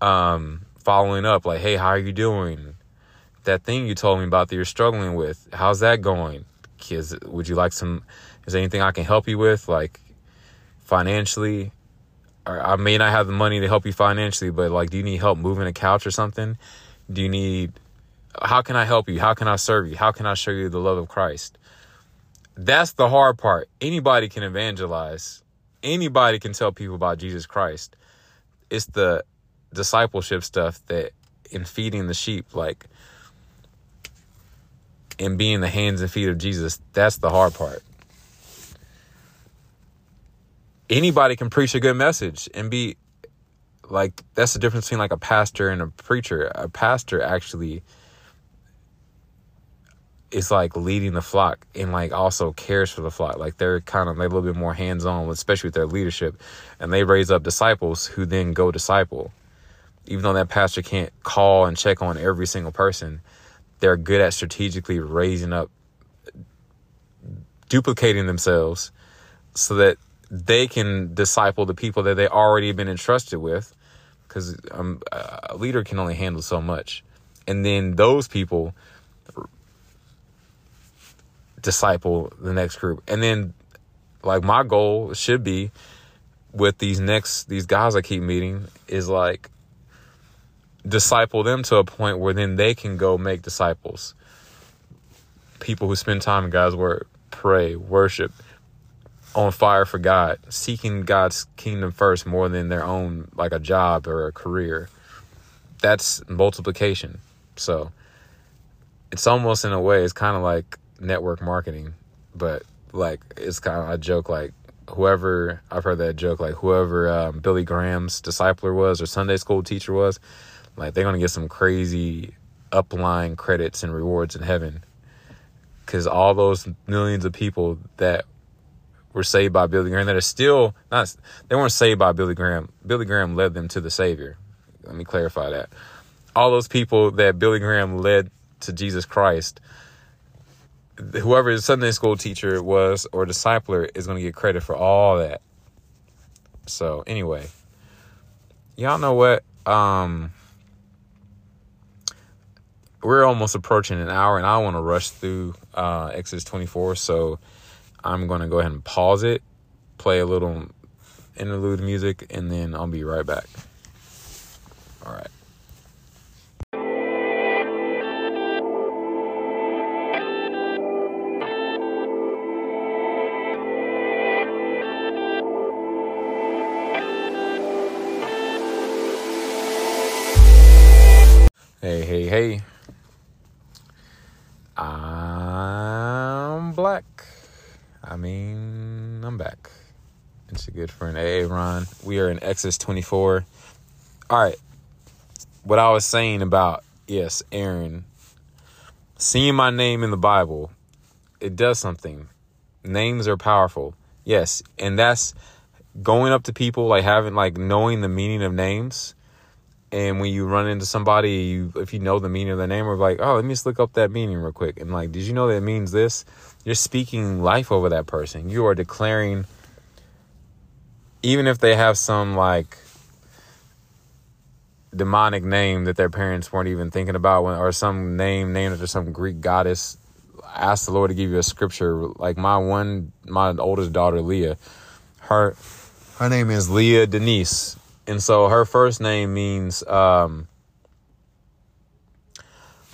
Um, following up, like, hey, how are you doing? that thing you told me about that you're struggling with, how's that going? kids would you like some? Is there anything I can help you with, like financially? Or I may not have the money to help you financially, but like, do you need help moving a couch or something? Do you need? How can I help you? How can I serve you? How can I show you the love of Christ? That's the hard part. Anybody can evangelize. Anybody can tell people about Jesus Christ. It's the discipleship stuff that in feeding the sheep, like and being the hands and feet of Jesus, that's the hard part. Anybody can preach a good message and be like that's the difference between like a pastor and a preacher. A pastor actually is like leading the flock and like also cares for the flock. Like they're kind of a little bit more hands on, especially with their leadership, and they raise up disciples who then go disciple. Even though that pastor can't call and check on every single person, they're good at strategically raising up, duplicating themselves so that they can disciple the people that they already been entrusted with. Because um, a leader can only handle so much. And then those people disciple the next group. And then, like, my goal should be with these next, these guys I keep meeting is like, disciple them to a point where then they can go make disciples. People who spend time in God's word, pray, worship, on fire for God, seeking God's kingdom first more than their own, like a job or a career. That's multiplication. So it's almost in a way, it's kind of like network marketing, but like it's kind of a joke like whoever I've heard that joke like whoever um, Billy Graham's discipler was or Sunday school teacher was like they're gonna get some crazy upline credits and rewards in heaven. Cause all those millions of people that were saved by Billy Graham that are still not they weren't saved by Billy Graham. Billy Graham led them to the Savior. Let me clarify that. All those people that Billy Graham led to Jesus Christ, whoever the Sunday school teacher was or discipler is going to get credit for all that. So anyway, y'all know what? Um, we're almost approaching an hour, and I want to rush through uh, Exodus 24. So I'm going to go ahead and pause it, play a little interlude music, and then I'll be right back. All right. Hey, hey, hey. I'm black. I mean, I'm back. It's a good friend, Aaron. We are in Exodus 24. All right. What I was saying about, yes, Aaron, seeing my name in the Bible, it does something. Names are powerful. Yes. And that's going up to people, like having, like, knowing the meaning of names and when you run into somebody you if you know the meaning of the name or like oh let me just look up that meaning real quick. And like did you know that means this? You're speaking life over that person. You are declaring even if they have some like demonic name that their parents weren't even thinking about when, or some name named after some greek goddess ask the lord to give you a scripture. Like my one my oldest daughter leah her her name is leah denise and so her first name means um,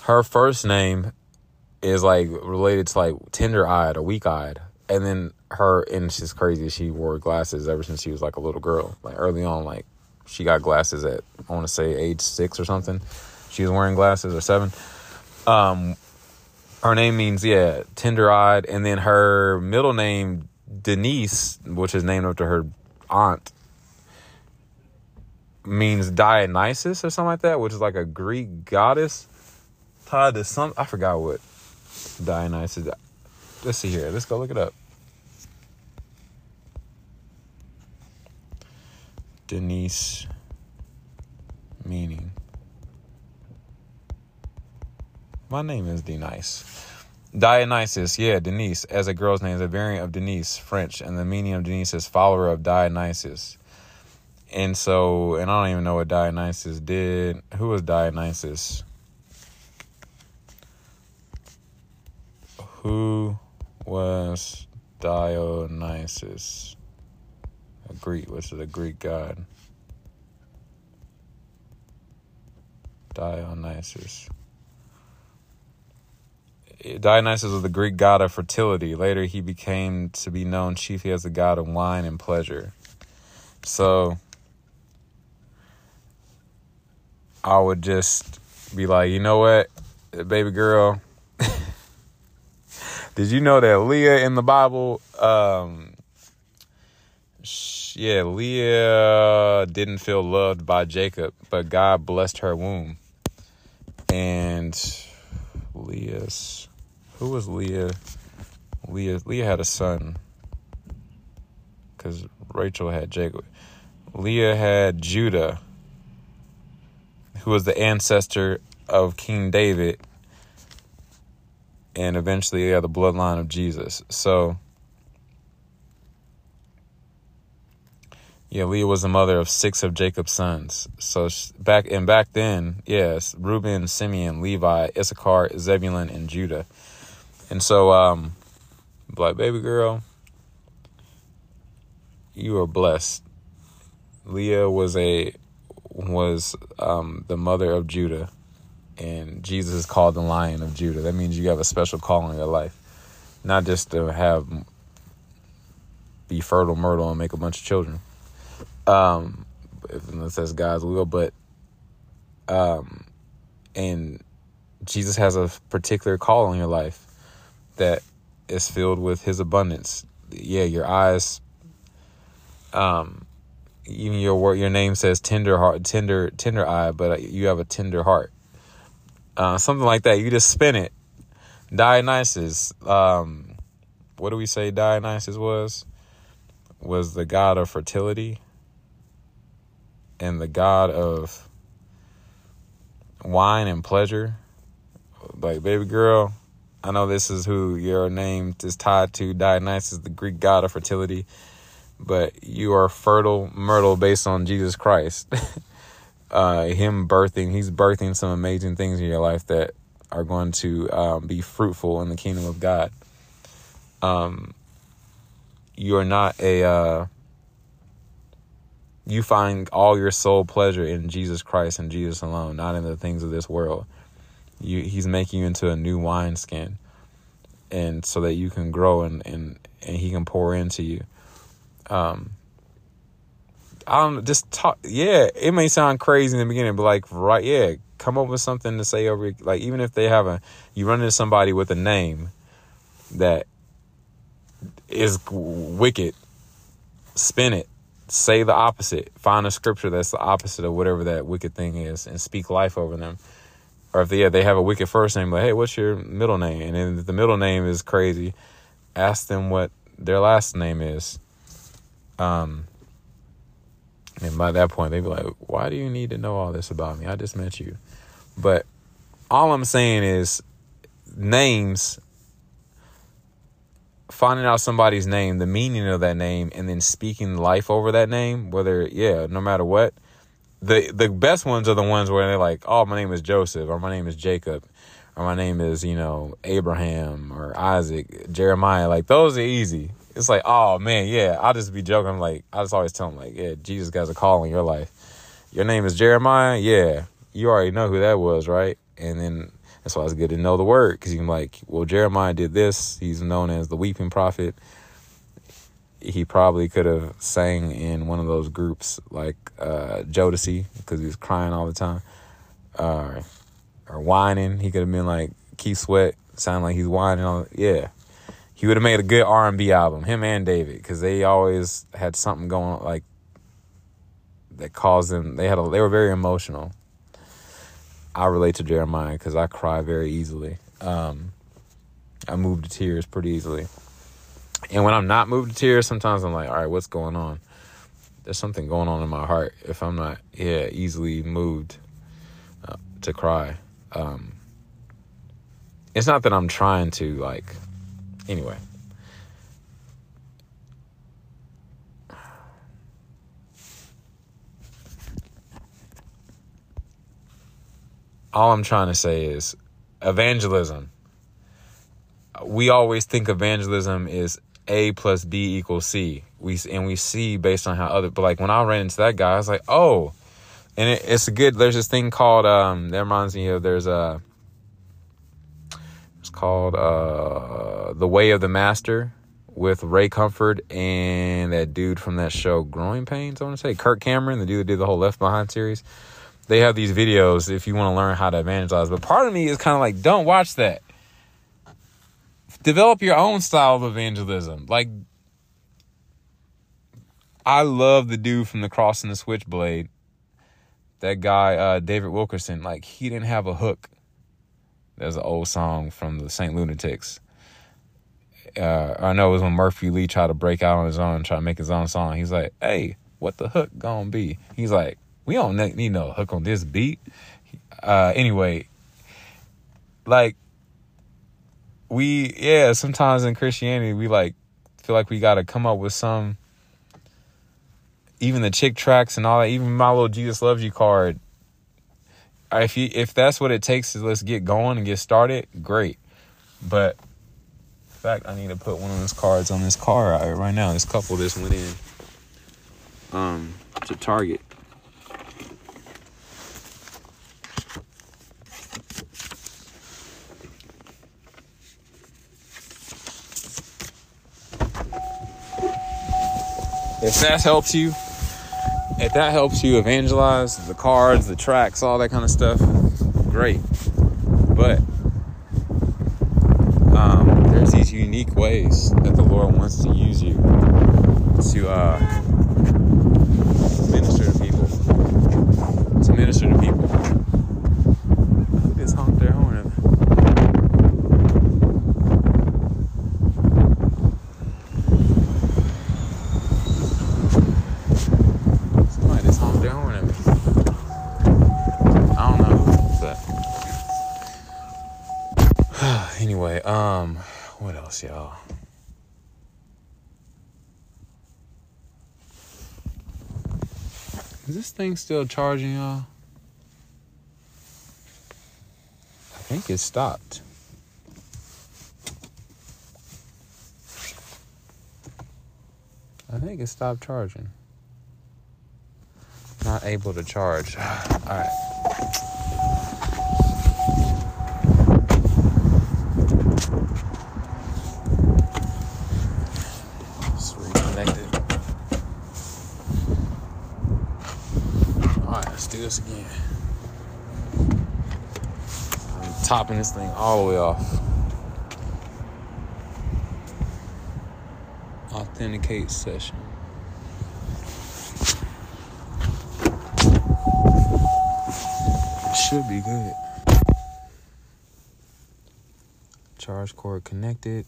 her first name is like related to like tender eyed or weak eyed, and then her and she's crazy. She wore glasses ever since she was like a little girl. Like early on, like she got glasses at I want to say age six or something. She was wearing glasses or seven. Um, her name means yeah tender eyed, and then her middle name Denise, which is named after her aunt means Dionysus or something like that, which is like a Greek goddess tied to some. I forgot what Dionysus. Let's see here. Let's go look it up. Denise meaning. My name is Denise. Dionysus, yeah, Denise, as a girl's name, is a variant of Denise, French, and the meaning of Denise is follower of Dionysus. And so, and I don't even know what Dionysus did. Who was Dionysus? Who was Dionysus, a Greek, which is a Greek god. Dionysus. Dionysus was the Greek god of fertility. Later, he became to be known chiefly as the god of wine and pleasure. So, I would just be like, you know what, baby girl. Did you know that Leah in the Bible, um, yeah, Leah didn't feel loved by Jacob, but God blessed her womb. And Leah's, who was Leah? Leah, Leah had a son because Rachel had Jacob. Leah had Judah who was the ancestor of King David and eventually yeah, the bloodline of Jesus. So yeah, Leah was the mother of six of Jacob's sons. So back and back then, yes, Reuben, Simeon, Levi, Issachar, Zebulun, and Judah. And so, um, like baby girl, you are blessed. Leah was a was um, the mother of Judah, and Jesus is called the Lion of Judah. That means you have a special call in your life, not just to have be fertile, myrtle, and make a bunch of children. Um, unless that's God's will, but um, and Jesus has a particular call in your life that is filled with His abundance. Yeah, your eyes um even your word, your name says tender heart, tender, tender eye, but you have a tender heart. Uh, something like that. You just spin it. Dionysus, um, what do we say Dionysus was? Was the god of fertility and the god of wine and pleasure. Like, baby girl, I know this is who your name is tied to. Dionysus, the Greek god of fertility but you are fertile myrtle based on Jesus Christ. uh, him birthing, he's birthing some amazing things in your life that are going to um, be fruitful in the kingdom of God. Um, you are not a, uh, you find all your soul pleasure in Jesus Christ and Jesus alone, not in the things of this world. You, he's making you into a new wineskin, and so that you can grow and, and, and he can pour into you um I don't just talk yeah, it may sound crazy in the beginning, but like right yeah, come up with something to say over like even if they have a you run into somebody with a name that is wicked, spin it. Say the opposite. Find a scripture that's the opposite of whatever that wicked thing is and speak life over them. Or if they, yeah, they have a wicked first name, like, hey, what's your middle name? And then the middle name is crazy, ask them what their last name is um, and by that point, they'd be like, why do you need to know all this about me? I just met you. But all I'm saying is names, finding out somebody's name, the meaning of that name, and then speaking life over that name, whether, yeah, no matter what. The, the best ones are the ones where they're like, oh, my name is Joseph, or my name is Jacob, or my name is, you know, Abraham, or Isaac, Jeremiah. Like, those are easy it's like, oh man, yeah. I'll just be joking. I'm like, I just always tell him, like, yeah, Jesus got a call in your life. Your name is Jeremiah? Yeah. You already know who that was, right? And then that's why it's good to know the word because you're like, well, Jeremiah did this. He's known as the weeping prophet. He probably could have sang in one of those groups like uh, Jodeci because he was crying all the time, uh, or whining. He could have been like Keith Sweat, sound like he's whining. All yeah, he would have made a good R and B album, him and David, because they always had something going like that caused them. They had a, they were very emotional. I relate to Jeremiah because I cry very easily. Um, I move to tears pretty easily, and when I'm not moved to tears, sometimes I'm like, all right, what's going on? There's something going on in my heart if I'm not yeah easily moved uh, to cry. Um, it's not that I'm trying to like Anyway. All I'm trying to say is evangelism. we always think evangelism is A plus B equals C. We and we see based on how other, but like when I ran into that guy, I was like, oh, and it, it's a good. There's this thing called um that reminds me of there's a. Called uh the Way of the Master with Ray Comfort and that dude from that show Growing Pains. I want to say Kirk Cameron, the dude that did the whole Left Behind series. They have these videos if you want to learn how to evangelize. But part of me is kind of like, don't watch that. Develop your own style of evangelism. Like, I love the dude from the Cross and the Switchblade. That guy, uh, David Wilkerson. Like, he didn't have a hook. There's an old song from the Saint Lunatics uh, I know it was when Murphy Lee tried to break out on his own, try to make his own song. He's like, "Hey, what the hook gonna be?" He's like, "We don't need no hook on this beat." Uh, anyway, like we, yeah, sometimes in Christianity we like feel like we got to come up with some. Even the Chick tracts and all that, even my little Jesus loves you card. If you if that's what it takes to let's get going and get started, great. But in fact, I need to put one of those cards on this car right, right now. This couple just went in um, to Target. If that helps you, if that helps you evangelize the cards, the tracts, all that kind of stuff, great. But um, there's these unique ways that the Lord wants to use you to uh, minister to people. To minister to people. Who just honked their horn at Somebody just honked their horn at me. I don't know but anyway, um what else, y'all? Is this thing still charging, y'all? I think it stopped. I think it stopped charging. Not able to charge. All right. Again. I'm topping this thing all the way off. Authenticate session. Should be good. Charge cord connected.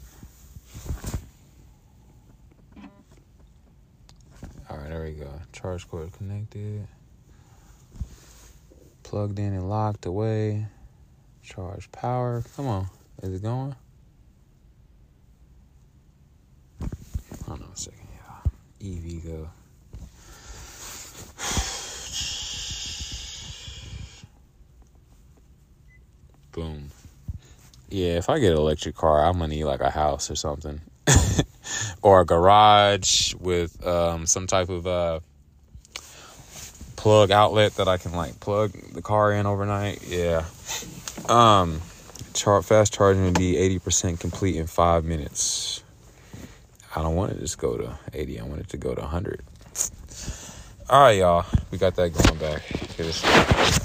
All right, there we go. Charge cord connected plugged in and locked away. Charge power. Come on. Is it going? Hold on a second, y'all. EVgo. Boom. Yeah, if I get an electric car, I'm gonna need like a house or something. or a garage with um, some type of uh, plug outlet that I can like plug the car in overnight. Yeah. Um, char- fast charging would be 80% complete in five minutes. I don't want it to just go to 80. I want it to go to 100. All right, y'all. We got that going back.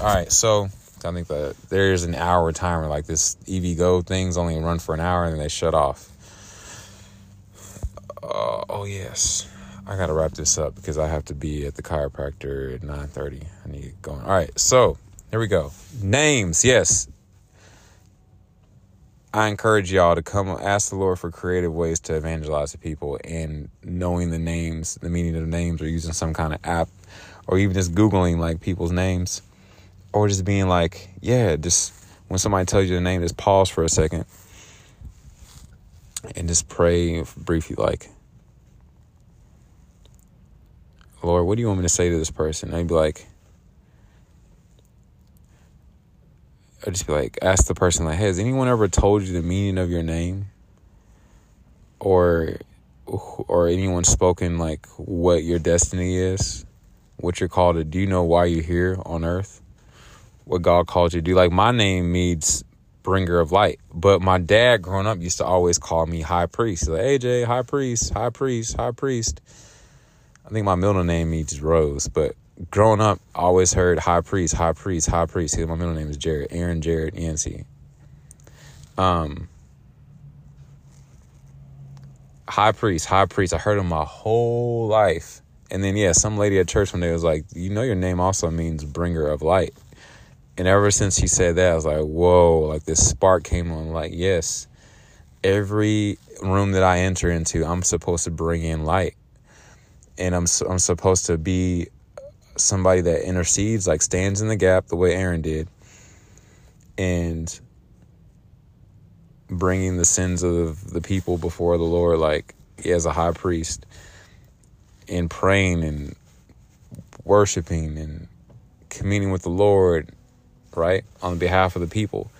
All right, so I think that there's an hour timer. Like this EVgo thing's only run for an hour and then they shut off. Uh, oh, yes. I gotta wrap this up because I have to be at the chiropractor at nine thirty. I need to go. All right, so here we go. Names, yes. I encourage y'all to come ask the Lord for creative ways to evangelize to people and knowing the names, the meaning of the names, or using some kind of app, or even just googling like people's names, or just being like, yeah, just when somebody tells you the name, just pause for a second and just pray briefly, like Lord, what do you want me to say to this person? I'd be like, I'd just be like, ask the person, like, has anyone ever told you the meaning of your name? or or anyone spoken like what your destiny is, what you're called to do. You know why you're here on earth, what God called you to do. Like my name means bringer of light, but my dad growing up used to always call me high priest. Like AJ, high priest, high priest, high priest. I think my middle name means Rose, but growing up, I always heard high priest, high priest, high priest. My middle name is Jared, Aaron Jared Yancey. Um, high priest, high priest. I heard him my whole life. And then, yeah, some lady at church one day was like, You know, your name also means bringer of light. And ever since he said that, I was like, Whoa, like this spark came on. Like, yes, every room that I enter into, I'm supposed to bring in light. And I'm, I'm supposed to be somebody that intercedes, like stands in the gap the way Aaron did. And bringing the sins of the people before the Lord, like as a high priest, and praying and worshiping and communing with the Lord, right, on behalf of the people,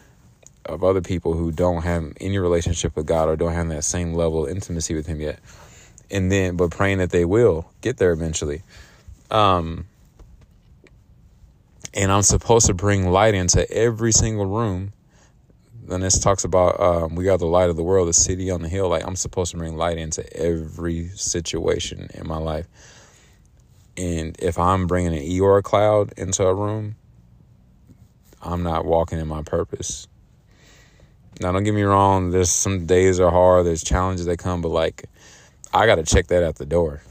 of other people who don't have any relationship with God or don't have that same level of intimacy with Him yet. And then, but praying that they will get there eventually. Um, and I'm supposed to bring light into every single room then this talks about um, we are the light of the world, the city on the hill. Like I'm supposed to bring light into every situation in my life. And if I'm bringing an Eeyore cloud into a room, I'm not walking in my purpose. Now, don't get me wrong. There's some days are hard. There's challenges that come, but like, I got to check that at the door.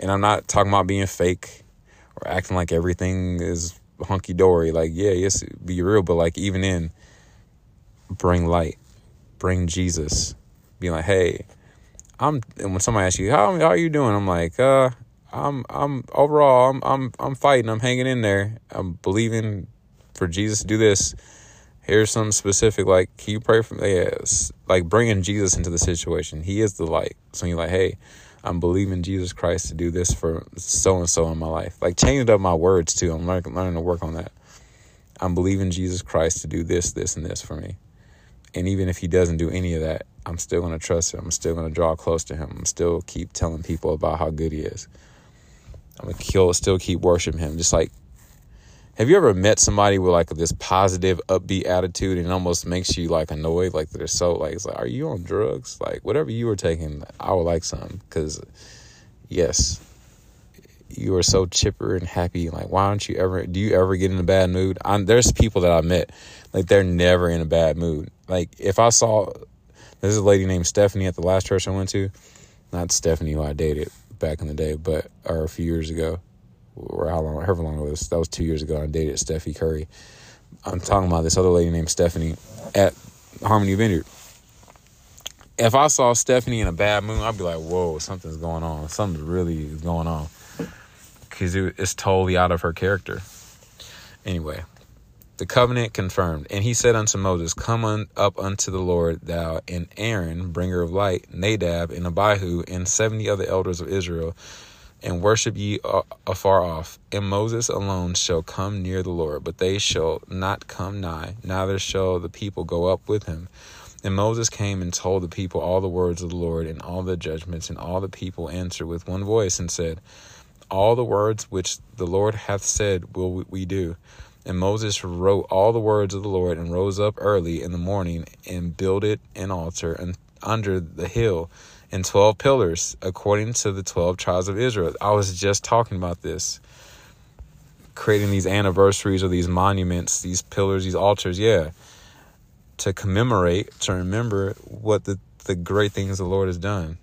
And I'm not talking about being fake or acting like everything is hunky dory. Like, yeah, yes, be real, but like, even in bring light, bring Jesus. Be like, hey, I'm. And when somebody asks you, how, how are you doing? I'm like, uh, I'm, I'm overall, I'm, I'm, I'm fighting. I'm hanging in there. I'm believing for Jesus to do this. Here's something specific. Like, can you pray for me? Yes. Like bringing Jesus into the situation. He is the light. So you're like, hey, I'm believing Jesus Christ to do this for so and so in my life. Like changing up my words too. I'm learning, learning to work on that. I'm believing Jesus Christ to do this, this, and this for me. And even if he doesn't do any of that, I'm still going to trust him. I'm still going to draw close to him. I'm still keep telling people about how good he is. I'm going to still keep worshiping him. Just like, have you ever met somebody with like this positive, upbeat attitude and almost makes you like annoyed? Like they're so like, it's like, are you on drugs? Like whatever you were taking, I would like some because yes, you are so chipper and happy. Like, why don't you ever, do you ever get in a bad mood? I'm, there's people that I met, like they're never in a bad mood like if I saw there's a lady named Stephanie at the last church I went to, not Stephanie who I dated back in the day, but or a few years ago, or how long, however long it was. That was two years ago. I dated Steffi Curry. I'm talking about this other lady named Stephanie at Harmony Vineyard. If I saw Stephanie in a bad mood, I'd be like, "Whoa, something's going on. Something really going on," because it, it's totally out of her character. Anyway, the covenant confirmed. And he said unto Moses, Come un, up unto the Lord, thou and Aaron, bringer of light, Nadab and Abihu, and seventy other elders of Israel, and worship ye afar off. And Moses alone shall come near the Lord, but they shall not come nigh, neither shall the people go up with him. And Moses came and told the people all the words of the Lord and all the judgments, and all the people answered with one voice and said, All the words which the Lord hath said will we do. And Moses wrote all the words of the Lord and rose up early in the morning and builded an altar under the hill and 12 pillars according to the 12 tribes of Israel. I was just talking about this. Creating these anniversaries or these monuments, these pillars, these altars, yeah, to commemorate, to remember what the, the great things the Lord has done.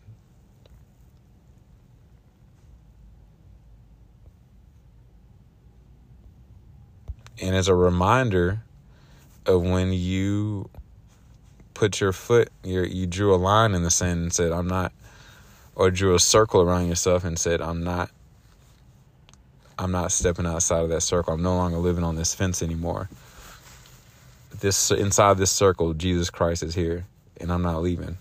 and as a reminder of when you put your foot your you drew a line in the sand and said i'm not or drew a circle around yourself and said i'm not i'm not stepping outside of that circle. I'm no longer living on this fence anymore. This inside this circle jesus christ is here and i'm not leaving.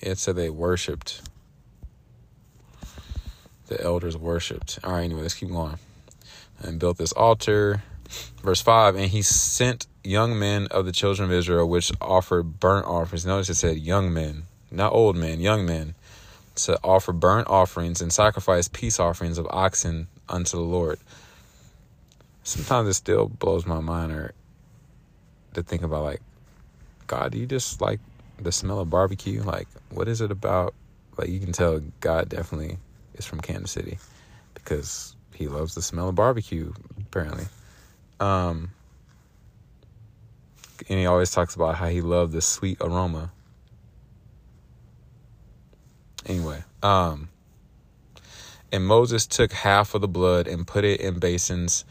It said they worshipped. The elders worshipped. All right, anyway, let's keep going. And built this altar. Verse 5 And he sent young men of the children of Israel, which offered burnt offerings. Notice it said young men, not old men, young men, to offer burnt offerings and sacrifice peace offerings of oxen unto the Lord. Sometimes it still blows my mind or to think about like, God, do you just like the smell of barbecue? Like, what is it about? Like, you can tell God definitely is from Kansas City because he loves the smell of barbecue, apparently. Um, and he always talks about how he loved the sweet aroma. Anyway, um, and Moses took half of the blood and put it in basins,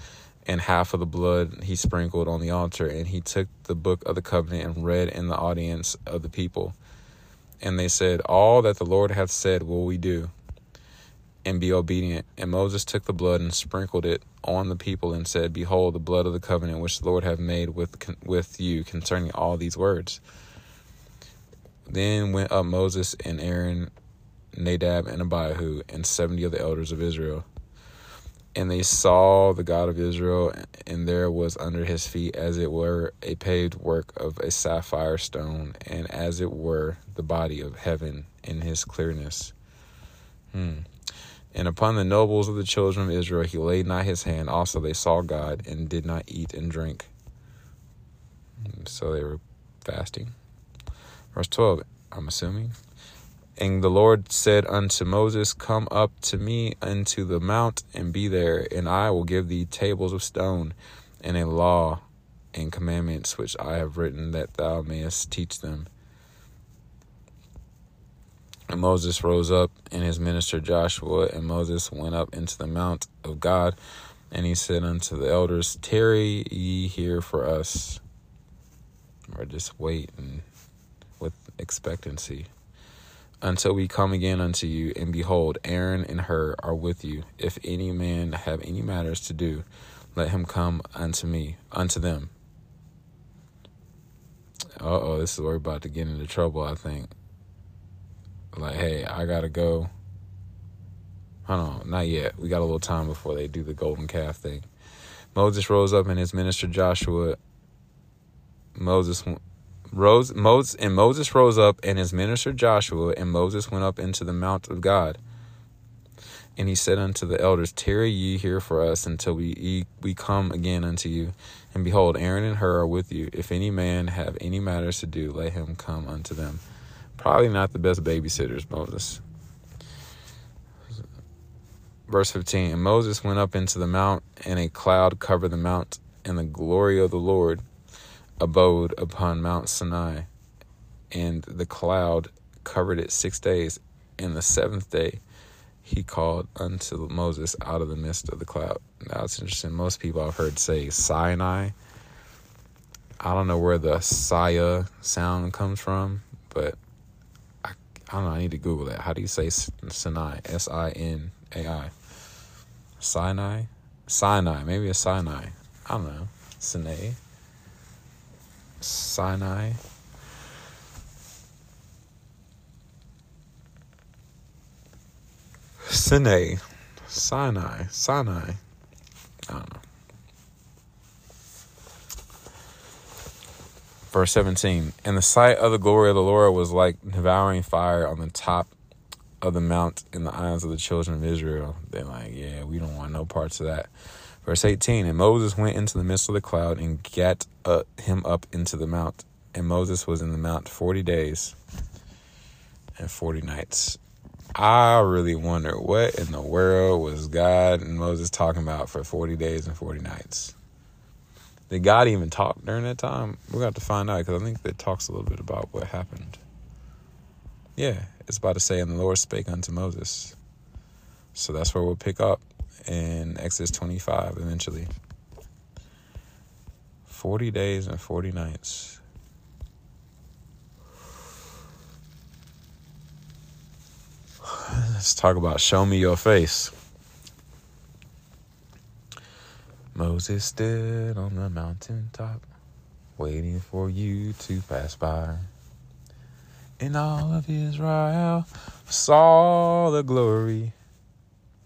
and half of the blood he sprinkled on the altar. And he took the book of the covenant and read in the audience of the people. And they said, All that the Lord hath said will we do and be obedient. And Moses took the blood and sprinkled it on the people and said, Behold, the blood of the covenant which the Lord hath made with with you concerning all these words. Then went up Moses and Aaron, Nadab and Abihu, and seventy of the elders of Israel. And they saw the God of Israel, and there was under his feet, as it were, a paved work of a sapphire stone, and as it were, the body of heaven in his clearness. Hmm. And upon the nobles of the children of Israel he laid not his hand. Also they saw God and did not eat and drink. So they were fasting. Verse 12, I'm assuming. And the Lord said unto Moses, Come up to me unto the mount and be there, and I will give thee tables of stone and a law and commandments which I have written that thou mayest teach them. And Moses rose up and his minister Joshua, and Moses went up into the mount of God, and he said unto the elders, Tarry ye here for us, or just wait and with expectancy, until we come again unto you. And behold, Aaron and Hur are with you. If any man have any matters to do, let him come unto me, unto them. Uh oh, this is where we're about to get into trouble, I think like, hey, I gotta go. Hold on, not yet. We got a little time before they do the golden calf thing. Moses rose up and his minister Joshua. Moses rose Moses and Moses rose up and his minister Joshua and Moses went up into the mount of God. And he said unto the elders, Tarry ye here for us until we we come again unto you. And behold, Aaron and Hur are with you. If any man have any matters to do, let him come unto them. Probably not the best babysitters, Moses. Verse 15 And Moses went up into the mount, and a cloud covered the mount, and the glory of the Lord abode upon Mount Sinai. And the cloud covered it six days. And the seventh day he called unto Moses out of the midst of the cloud. Now it's interesting. Most people I've heard say Sinai. I don't know where the Saya sound comes from, but I don't know. I need to Google that. How do you say Sinai? S I N A I. Sinai? Sinai. Maybe a Sinai. I don't know. Sinai. Sinai. Sinai. Sinai. Sinai. I don't know. Verse 17 And the sight of the glory of the Lord was like devouring fire on the top of the mount in the eyes of the children of Israel. They're like, yeah, we don't want no parts of that. Verse 18 And Moses went into the midst of the cloud and gat uh, him up into the mount. And Moses was in the mount 40 days and 40 nights. I really wonder what in the world was God and Moses talking about for 40 days and 40 nights. Did God even talk during that time? We're going to find out because I think that talks a little bit about what happened. Yeah, it's about to say, and the Lord spake unto Moses. So that's where we'll pick up in Exodus 25 eventually. 40 days and 40 nights. Let's talk about show me your face. Moses stood on the mountaintop, waiting for you to pass by. And all of Israel saw the glory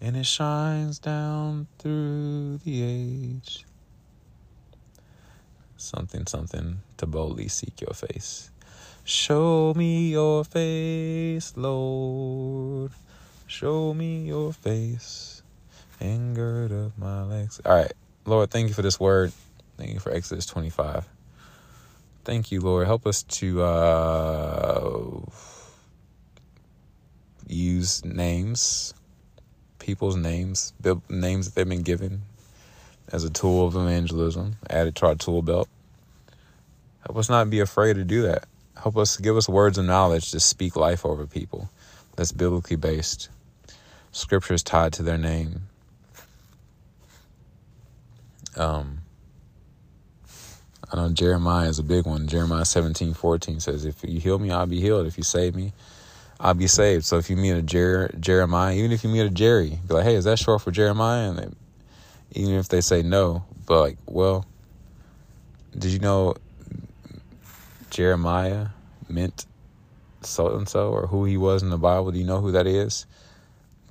and it shines down through the age. Something, something to boldly seek your face. Show me your face, Lord. Show me your face and gird up my legs. All right, Lord, thank you for this word. Thank you for Exodus 25. Thank you, Lord. Help us to uh, use names, people's names, names that they've been given as a tool of evangelism, added to our tool belt. Help us not be afraid to do that. Help us give us words of knowledge to speak life over people that's biblically based. Scriptures tied to their name. Um, I know Jeremiah is a big one. Jeremiah 17, 14 says, If you heal me, I'll be healed. If you save me, I'll be saved. So if you meet a Jer- Jeremiah, even if you meet a Jerry, be like, hey, is that short for Jeremiah? And they, even if they say no, but like, well, did you know Jeremiah meant so and so or who he was in the Bible? Do you know who that is?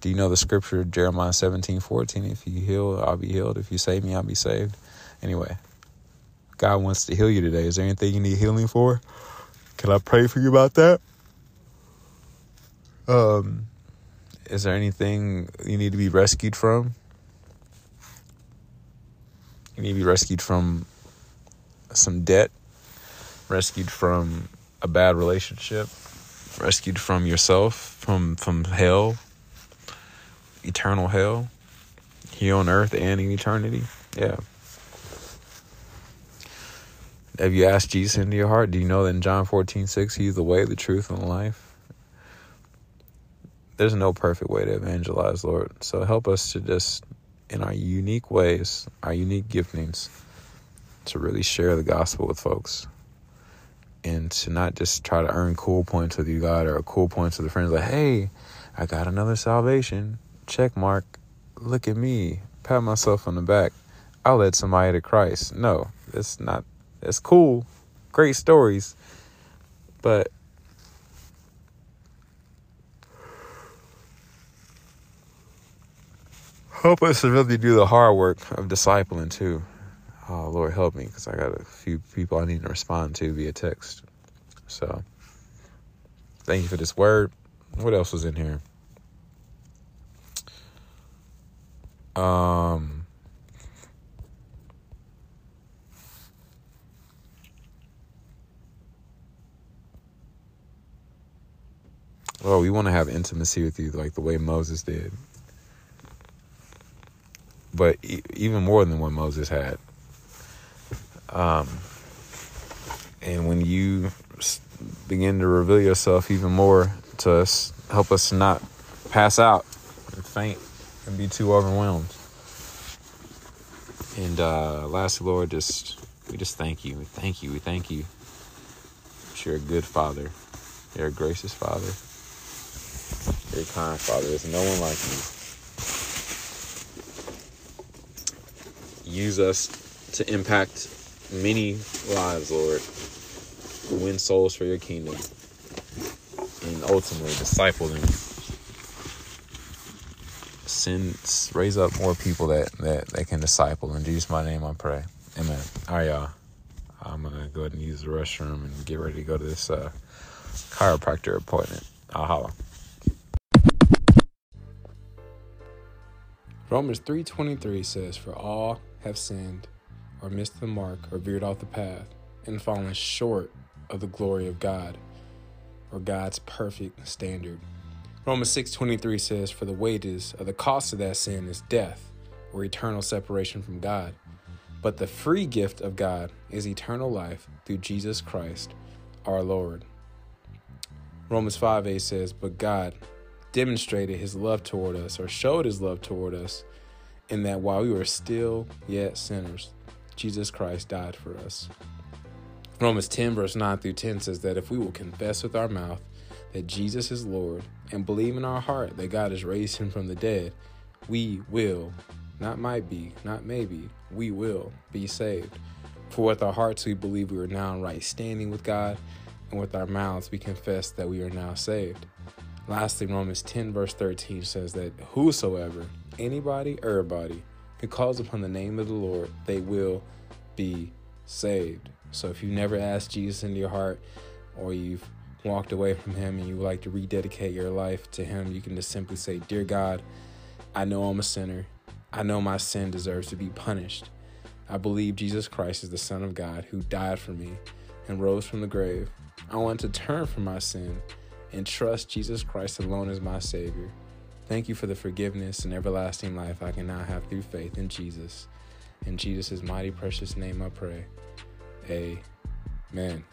Do you know the scripture Jeremiah 17, 14? If you heal, I'll be healed. If you save me, I'll be saved. Anyway, God wants to heal you today. Is there anything you need healing for? Can I pray for you about that? Um, is there anything you need to be rescued from? You need to be rescued from some debt, rescued from a bad relationship, rescued from yourself, from from hell, eternal hell, here on earth and in eternity. Yeah. Have you asked Jesus into your heart? Do you know that in John 14, 6, He's the way, the truth, and the life? there's no perfect way to evangelize, Lord. So help us to just, in our unique ways, our unique giftings, to really share the gospel with folks. And to not just try to earn cool points with you, God, or cool points with the friends like, hey, I got another salvation. Check mark. Look at me. Pat myself on the back. I led somebody to Christ. No, it's not. It's cool. Great stories. But help us to really do the hard work of discipling too. Oh Lord, help me because I got a few people I need to respond to via text. So, thank you for this word. What else was in here? Um. Oh, we want to have intimacy with you like the way Moses did but e- even more than what Moses had. Um, and when you begin to reveal yourself even more to us, help us not pass out and faint and be too overwhelmed. And uh, lastly, Lord, just we just thank you. We thank you. We thank you. You're a good Father. You're a gracious Father. You're a kind Father. There's no one like you. use us to impact many lives, Lord. Win souls for your kingdom. And ultimately disciple them. Send raise up more people that, that, that can disciple. In Jesus' my name I pray. Amen. Alright, y'all. I'm gonna go ahead and use the restroom and get ready to go to this uh, chiropractor appointment. I'll holla. Romans 3:23 says for all have sinned or missed the mark or veered off the path and fallen short of the glory of God or God's perfect standard. Romans 6:23 says for the wages of the cost of that sin is death or eternal separation from God. But the free gift of God is eternal life through Jesus Christ our Lord. Romans 5:8 says, But God demonstrated his love toward us, or showed his love toward us, in that while we were still yet sinners, Jesus Christ died for us. Romans 10, verse 9 through 10 says that if we will confess with our mouth that Jesus is Lord and believe in our heart that God has raised him from the dead, we will, not might be, not maybe, we will be saved. For with our hearts we believe we are now in right standing with God, and with our mouths we confess that we are now saved. Lastly, Romans 10, verse 13 says that whosoever, anybody, everybody, who calls upon the name of the Lord, they will be saved. So if you've never asked Jesus into your heart or you've walked away from him and you would like to rededicate your life to him, you can just simply say, Dear God, I know I'm a sinner. I know my sin deserves to be punished. I believe Jesus Christ is the Son of God who died for me and rose from the grave. I want to turn from my sin and trust Jesus Christ alone as my Savior. Thank you for the forgiveness and everlasting life I can now have through faith in Jesus. In Jesus' mighty precious name I pray. Amen.